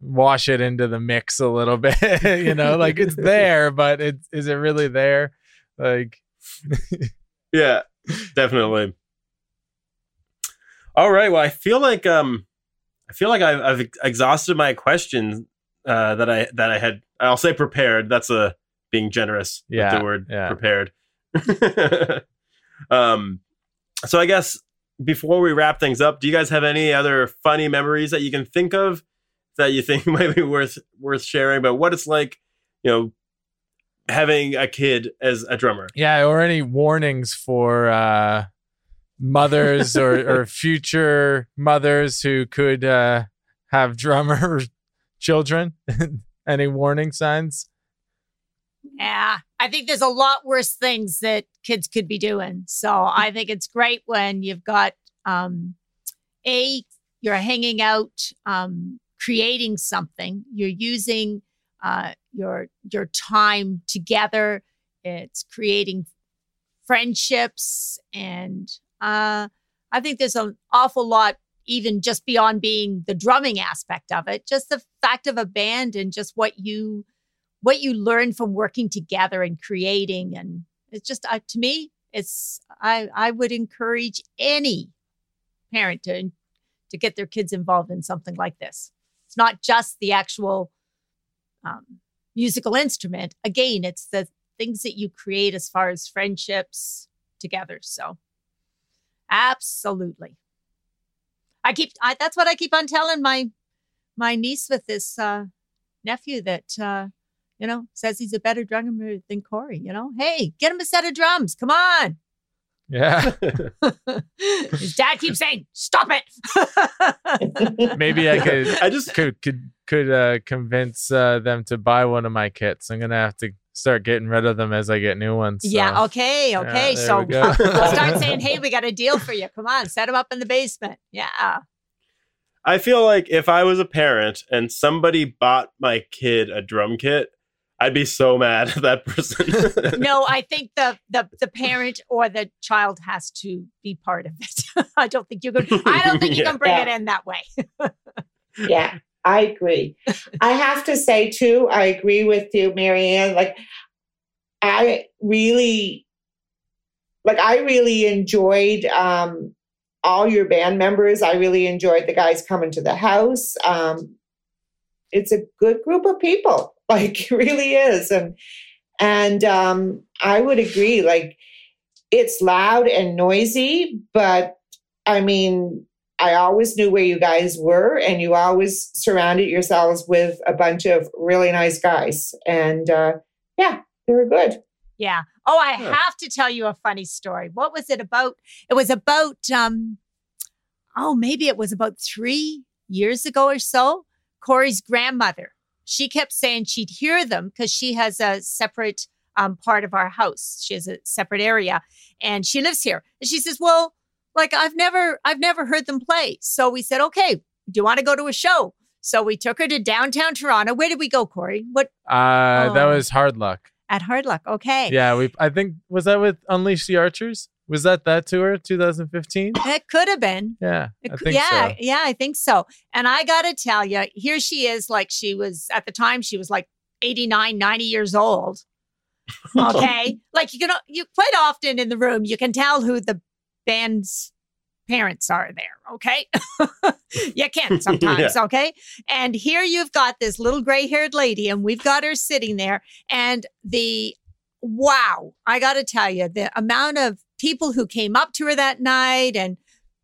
[SPEAKER 1] wash it into the mix a little (laughs) bit. you know, like it's there, but it is it really there? Like, (laughs)
[SPEAKER 2] Yeah, definitely. All right. Well, I feel like um, I feel like I've, I've exhausted my questions uh, that I that I had. I'll say prepared. That's a being generous
[SPEAKER 1] Yeah,
[SPEAKER 2] with the word
[SPEAKER 1] yeah.
[SPEAKER 2] prepared. (laughs) um, so I guess before we wrap things up, do you guys have any other funny memories that you can think of that you think (laughs) might be worth worth sharing about what it's like, you know, having a kid as a drummer.
[SPEAKER 1] Yeah, or any warnings for uh, mothers or, or (laughs) future mothers who could uh, have drummer children? (laughs) any warning signs?
[SPEAKER 5] Yeah, I think there's a lot worse things that kids could be doing. So I think it's great when you've got um, a you're hanging out, um, creating something. You're using uh, your your time together. It's creating friendships, and uh, I think there's an awful lot even just beyond being the drumming aspect of it. Just the fact of a band and just what you what you learn from working together and creating. And it's just uh, to me it's i i would encourage any parent to to get their kids involved in something like this. It's not just the actual um, musical instrument. Again it's the things that you create as far as friendships together. So absolutely i keep I, that's what i keep on telling my my niece with this uh nephew that uh you know, says he's a better drummer than Corey. You know, hey, get him a set of drums. Come on.
[SPEAKER 1] Yeah. (laughs)
[SPEAKER 5] His dad keeps saying, "Stop it." (laughs)
[SPEAKER 1] Maybe I could.
[SPEAKER 2] I just
[SPEAKER 1] could could could uh, convince uh, them to buy one of my kits. I'm gonna have to start getting rid of them as I get new ones. so.
[SPEAKER 5] Yeah. Okay. Okay.
[SPEAKER 1] Yeah,
[SPEAKER 5] so
[SPEAKER 1] we (laughs)
[SPEAKER 5] we'll start (laughs) saying, "Hey, we got a deal for you. Come on, set them up in the basement." Yeah.
[SPEAKER 2] I feel like if I was a parent and somebody bought my kid a drum kit, I'd be so mad at that person. (laughs)
[SPEAKER 5] No, I think the the the parent or the child has to be part of it. I don't think you can. I don't think you
[SPEAKER 2] Yeah.
[SPEAKER 5] can bring it in that way.
[SPEAKER 6] Yeah, I agree. I have to say too, I agree with you, Marianne. Like, I really, like, I really enjoyed um, all your band members. I really enjoyed the guys coming to the house. Um, it's a good group of people, (laughs) like, it really is, and and um, I would agree. Like, it's loud and noisy, but I mean, I always knew where you guys were, and you always surrounded yourselves with a bunch of really nice guys. And uh, yeah, they were good.
[SPEAKER 5] Yeah. Oh, I
[SPEAKER 2] Huh.
[SPEAKER 5] have to tell you a funny story. What was it about? It was about um oh, maybe it was about 3 years ago or so. Corey's grandmother. She kept saying she'd hear them cuz she has a separate um part of our house. She has a separate area and she lives here. And she says, "Well, like I've never I've never heard them play." So we said, "Okay, do you want to go to a show?" So we took her to downtown Toronto. Where did we go, Corey? What
[SPEAKER 1] Uh, that
[SPEAKER 5] Oh.
[SPEAKER 1] was hard luck.
[SPEAKER 5] at Hard Luck. Okay.
[SPEAKER 1] Yeah, we. I think was that with Unleash the Archers. Was that that tour 2015?
[SPEAKER 5] It could have been.
[SPEAKER 1] Yeah, I think
[SPEAKER 5] yeah,
[SPEAKER 1] so.
[SPEAKER 5] yeah, I think so. And I got to tell you, here she is, like she was at the time, she was like 89, 90 years old. (laughs) Okay. like you can, you quite often in the room, you can tell who the band's parents are there. Okay. (laughs) you can (laughs) sometimes. Okay. And here you've got this little gray haired lady, and we've got her sitting there. And the wow, I got to tell you, the amount of people who came up to her that night and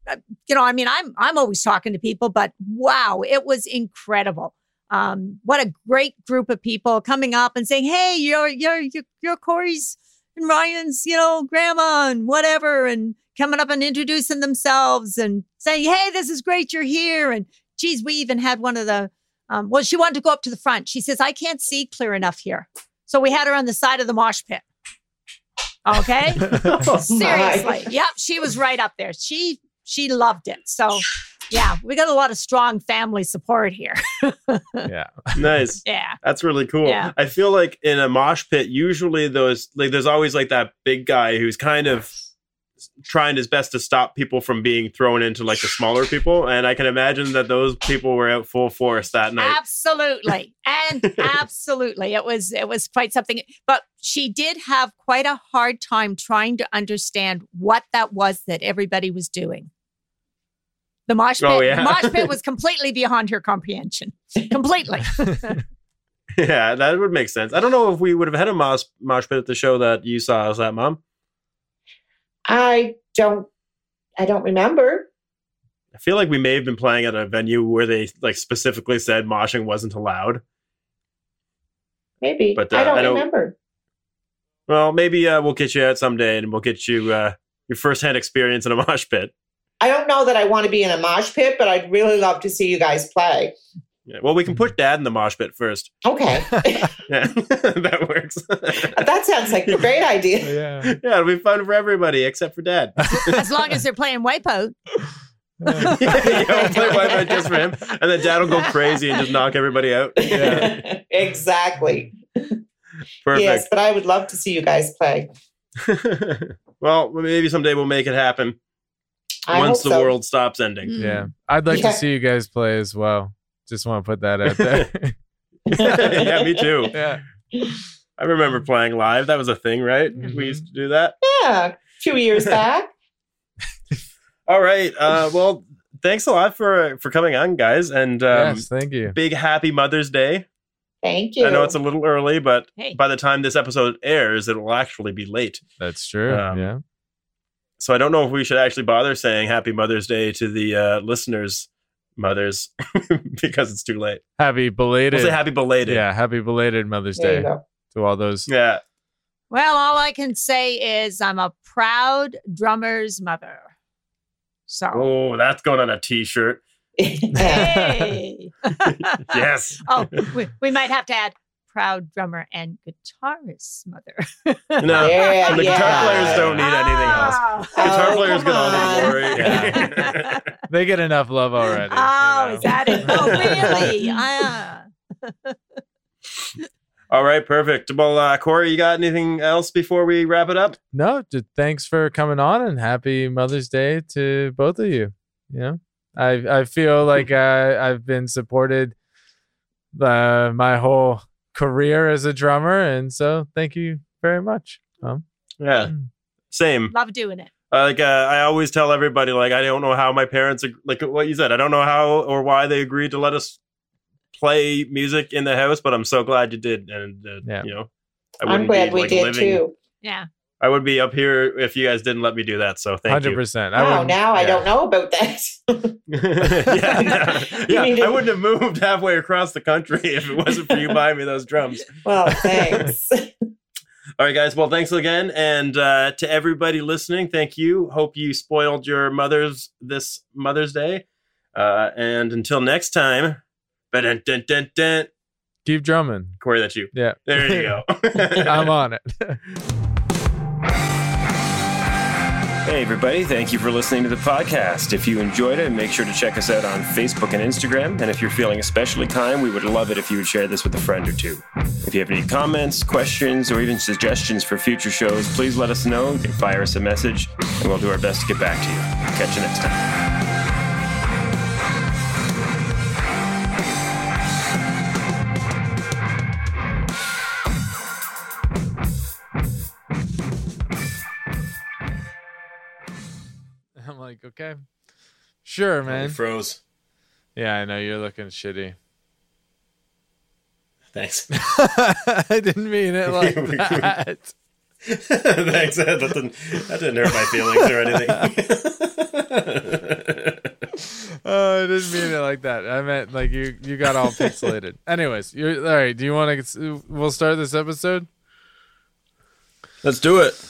[SPEAKER 5] uh, you know, I mean, I'm I'm always talking to people, but wow, it was incredible. Um, what a great group of people coming up and saying, "Hey, you're you're you're, you're Corey's and Ryan's, you know, grandma and whatever," and coming up and introducing themselves and saying, "Hey, this is great, you're here." And geez, we even had one of the, um, well, she wanted to go up to the front. She says, "I can't see clear enough here," so we had her on the side of the mosh pit. Okay. (laughs)
[SPEAKER 6] Oh,
[SPEAKER 5] Seriously. Yep. She was right up there. She she loved it. So yeah, we got a lot of strong family support here. (laughs)
[SPEAKER 1] Yeah,
[SPEAKER 2] nice.
[SPEAKER 5] Yeah.
[SPEAKER 2] That's really cool.
[SPEAKER 5] Yeah.
[SPEAKER 2] I feel like in a mosh pit, usually those like there's always like that big guy who's kind of trying his best to stop people from being thrown into like the smaller people. And I can imagine that those people were out full force that night.
[SPEAKER 5] Absolutely. And (laughs) absolutely. It was it was quite something. But she did have quite a hard time trying to understand what that was that everybody was doing. The mosh oh, pit,
[SPEAKER 2] Oh, yeah.
[SPEAKER 5] the mosh pit (laughs) was completely beyond her comprehension. Completely. (laughs)
[SPEAKER 2] yeah, that would make sense. I don't know if we would have had a mosh, mosh pit at the show that you saw. Was that mom?
[SPEAKER 6] I don't, I don't remember.
[SPEAKER 2] I feel like we may have been playing at a venue where they like specifically said moshing wasn't allowed.
[SPEAKER 6] Maybe.
[SPEAKER 2] But, uh,
[SPEAKER 6] I don't
[SPEAKER 2] I don't-
[SPEAKER 6] remember.
[SPEAKER 2] Well, maybe uh, we'll get you out someday and we'll get you uh, your firsthand experience in a mosh pit.
[SPEAKER 6] I don't know that I want to be in a mosh pit, but I'd really love to see you guys play.
[SPEAKER 2] Yeah. Well, we can mm-hmm. put Dad in the mosh pit first.
[SPEAKER 6] Okay. (laughs)
[SPEAKER 2] Yeah, (laughs) that works. (laughs)
[SPEAKER 6] that sounds like a great idea.
[SPEAKER 1] yeah.
[SPEAKER 2] yeah, it'll be fun for everybody except for Dad.
[SPEAKER 5] As long as they're playing Wipeout.
[SPEAKER 2] yeah, we'll play Wipeout just for him, and then Dad will go crazy and just knock everybody out.
[SPEAKER 1] Yeah.
[SPEAKER 6] exactly.
[SPEAKER 2] Perfect.
[SPEAKER 6] Yes, but I would love to see you guys play.
[SPEAKER 2] well, maybe someday we'll make it happen
[SPEAKER 6] I
[SPEAKER 2] once the
[SPEAKER 6] so.
[SPEAKER 2] world stops ending.
[SPEAKER 1] Yeah. I'd like
[SPEAKER 6] Yeah.
[SPEAKER 1] to see you guys play as well. Just want to put that out there. (laughs) (laughs)
[SPEAKER 2] yeah, me too. (laughs)
[SPEAKER 1] yeah.
[SPEAKER 2] I remember playing live. That was a thing, right?
[SPEAKER 1] Mhm.
[SPEAKER 2] We used to do that.
[SPEAKER 6] Yeah, a few years back.
[SPEAKER 2] All right. Uh, well, thanks a lot for for coming on, guys, and um,
[SPEAKER 1] yes, thank you.
[SPEAKER 2] big happy Mother's Day.
[SPEAKER 6] Thank you.
[SPEAKER 2] I know it's a little early, but
[SPEAKER 5] Hey.
[SPEAKER 2] by the time this episode airs, it will actually be late.
[SPEAKER 1] That's true.
[SPEAKER 2] Um,
[SPEAKER 1] yeah.
[SPEAKER 2] So I don't know if we should actually bother saying Happy Mother's Day to the uh, listeners' mothers (laughs) because it's too late.
[SPEAKER 1] Happy belated.
[SPEAKER 2] We'll say Happy belated.
[SPEAKER 1] yeah, happy belated Mother's
[SPEAKER 6] there
[SPEAKER 1] Day to all those.
[SPEAKER 2] Yeah.
[SPEAKER 5] Well, all I can say is I'm a proud drummer's mother. So,
[SPEAKER 2] Oh, that's going on a T-shirt. (laughs) (laughs)
[SPEAKER 5] hey.
[SPEAKER 2] Yes.
[SPEAKER 5] oh, we, we might have to add proud drummer and guitarist mother. (laughs)
[SPEAKER 2] No,
[SPEAKER 6] Yeah,
[SPEAKER 2] the guitar players don't need anything else.
[SPEAKER 5] Oh.
[SPEAKER 2] Guitar
[SPEAKER 6] Oh,
[SPEAKER 2] players get all the glory.
[SPEAKER 1] Yeah. (laughs) (laughs) They get enough love already. you
[SPEAKER 5] Oh,
[SPEAKER 1] know?
[SPEAKER 5] is that it? Oh, really? Ah.
[SPEAKER 2] all right, perfect. Well, uh, Corey, you got anything else before we wrap it up?
[SPEAKER 1] No, just thanks for coming on and happy Mother's Day to both of you. You know, I I feel like uh, I've been supported uh, my whole career as a drummer, and so thank you very much. Um,
[SPEAKER 2] Yeah,
[SPEAKER 1] Mm.
[SPEAKER 2] same.
[SPEAKER 5] Love doing it.
[SPEAKER 2] Uh, like uh, I always tell everybody, like I don't know how my parents, ag- like what you said, I don't know how or why they agreed to let us play music in the house, but I'm so glad you did, and uh,
[SPEAKER 1] Yeah.
[SPEAKER 2] you know, I
[SPEAKER 6] I'm glad
[SPEAKER 2] be
[SPEAKER 6] we
[SPEAKER 2] like
[SPEAKER 6] did
[SPEAKER 2] living.
[SPEAKER 6] too.
[SPEAKER 5] Yeah.
[SPEAKER 2] I would be up here if you guys didn't let me do that. So thank
[SPEAKER 1] 100%.
[SPEAKER 2] you.
[SPEAKER 1] percent.
[SPEAKER 6] Wow, now I don't know about that. (laughs) (laughs)
[SPEAKER 2] yeah, no. Yeah.
[SPEAKER 6] to-
[SPEAKER 2] I wouldn't have moved halfway across the country if it wasn't for you (laughs) buying me those drums.
[SPEAKER 6] well, thanks.
[SPEAKER 2] All right, guys. Well, thanks again, and uh, to everybody listening, thank you. Hope you spoiled your mothers this Mother's Day. Uh, and until next time, dun dun dun dun.
[SPEAKER 1] Keep drumming.
[SPEAKER 2] Corey, that's you.
[SPEAKER 1] Yeah,
[SPEAKER 2] There you go.
[SPEAKER 1] I'm on it.
[SPEAKER 2] Hey, everybody. Thank you for listening to the podcast. If you enjoyed it, make sure to check us out on Facebook and Instagram. And if you're feeling especially kind, we would love it if you would share this with a friend or two. If you have any comments, questions, or even suggestions for future shows, please let us know. You can fire us a message, and we'll do our best to get back to you. Catch you next time.
[SPEAKER 1] Like, okay, sure, oh, man.
[SPEAKER 2] You froze.
[SPEAKER 1] Yeah, I know you're looking shitty.
[SPEAKER 2] Thanks. (laughs)
[SPEAKER 1] I didn't mean it (laughs) like that. (laughs)
[SPEAKER 2] Thanks. That didn't, that didn't hurt my feelings or anything.
[SPEAKER 1] Oh, I didn't mean it like that. I meant like you you got all pixelated. Anyways, you're all right? Do you want to? We'll start this episode.
[SPEAKER 2] Let's do it.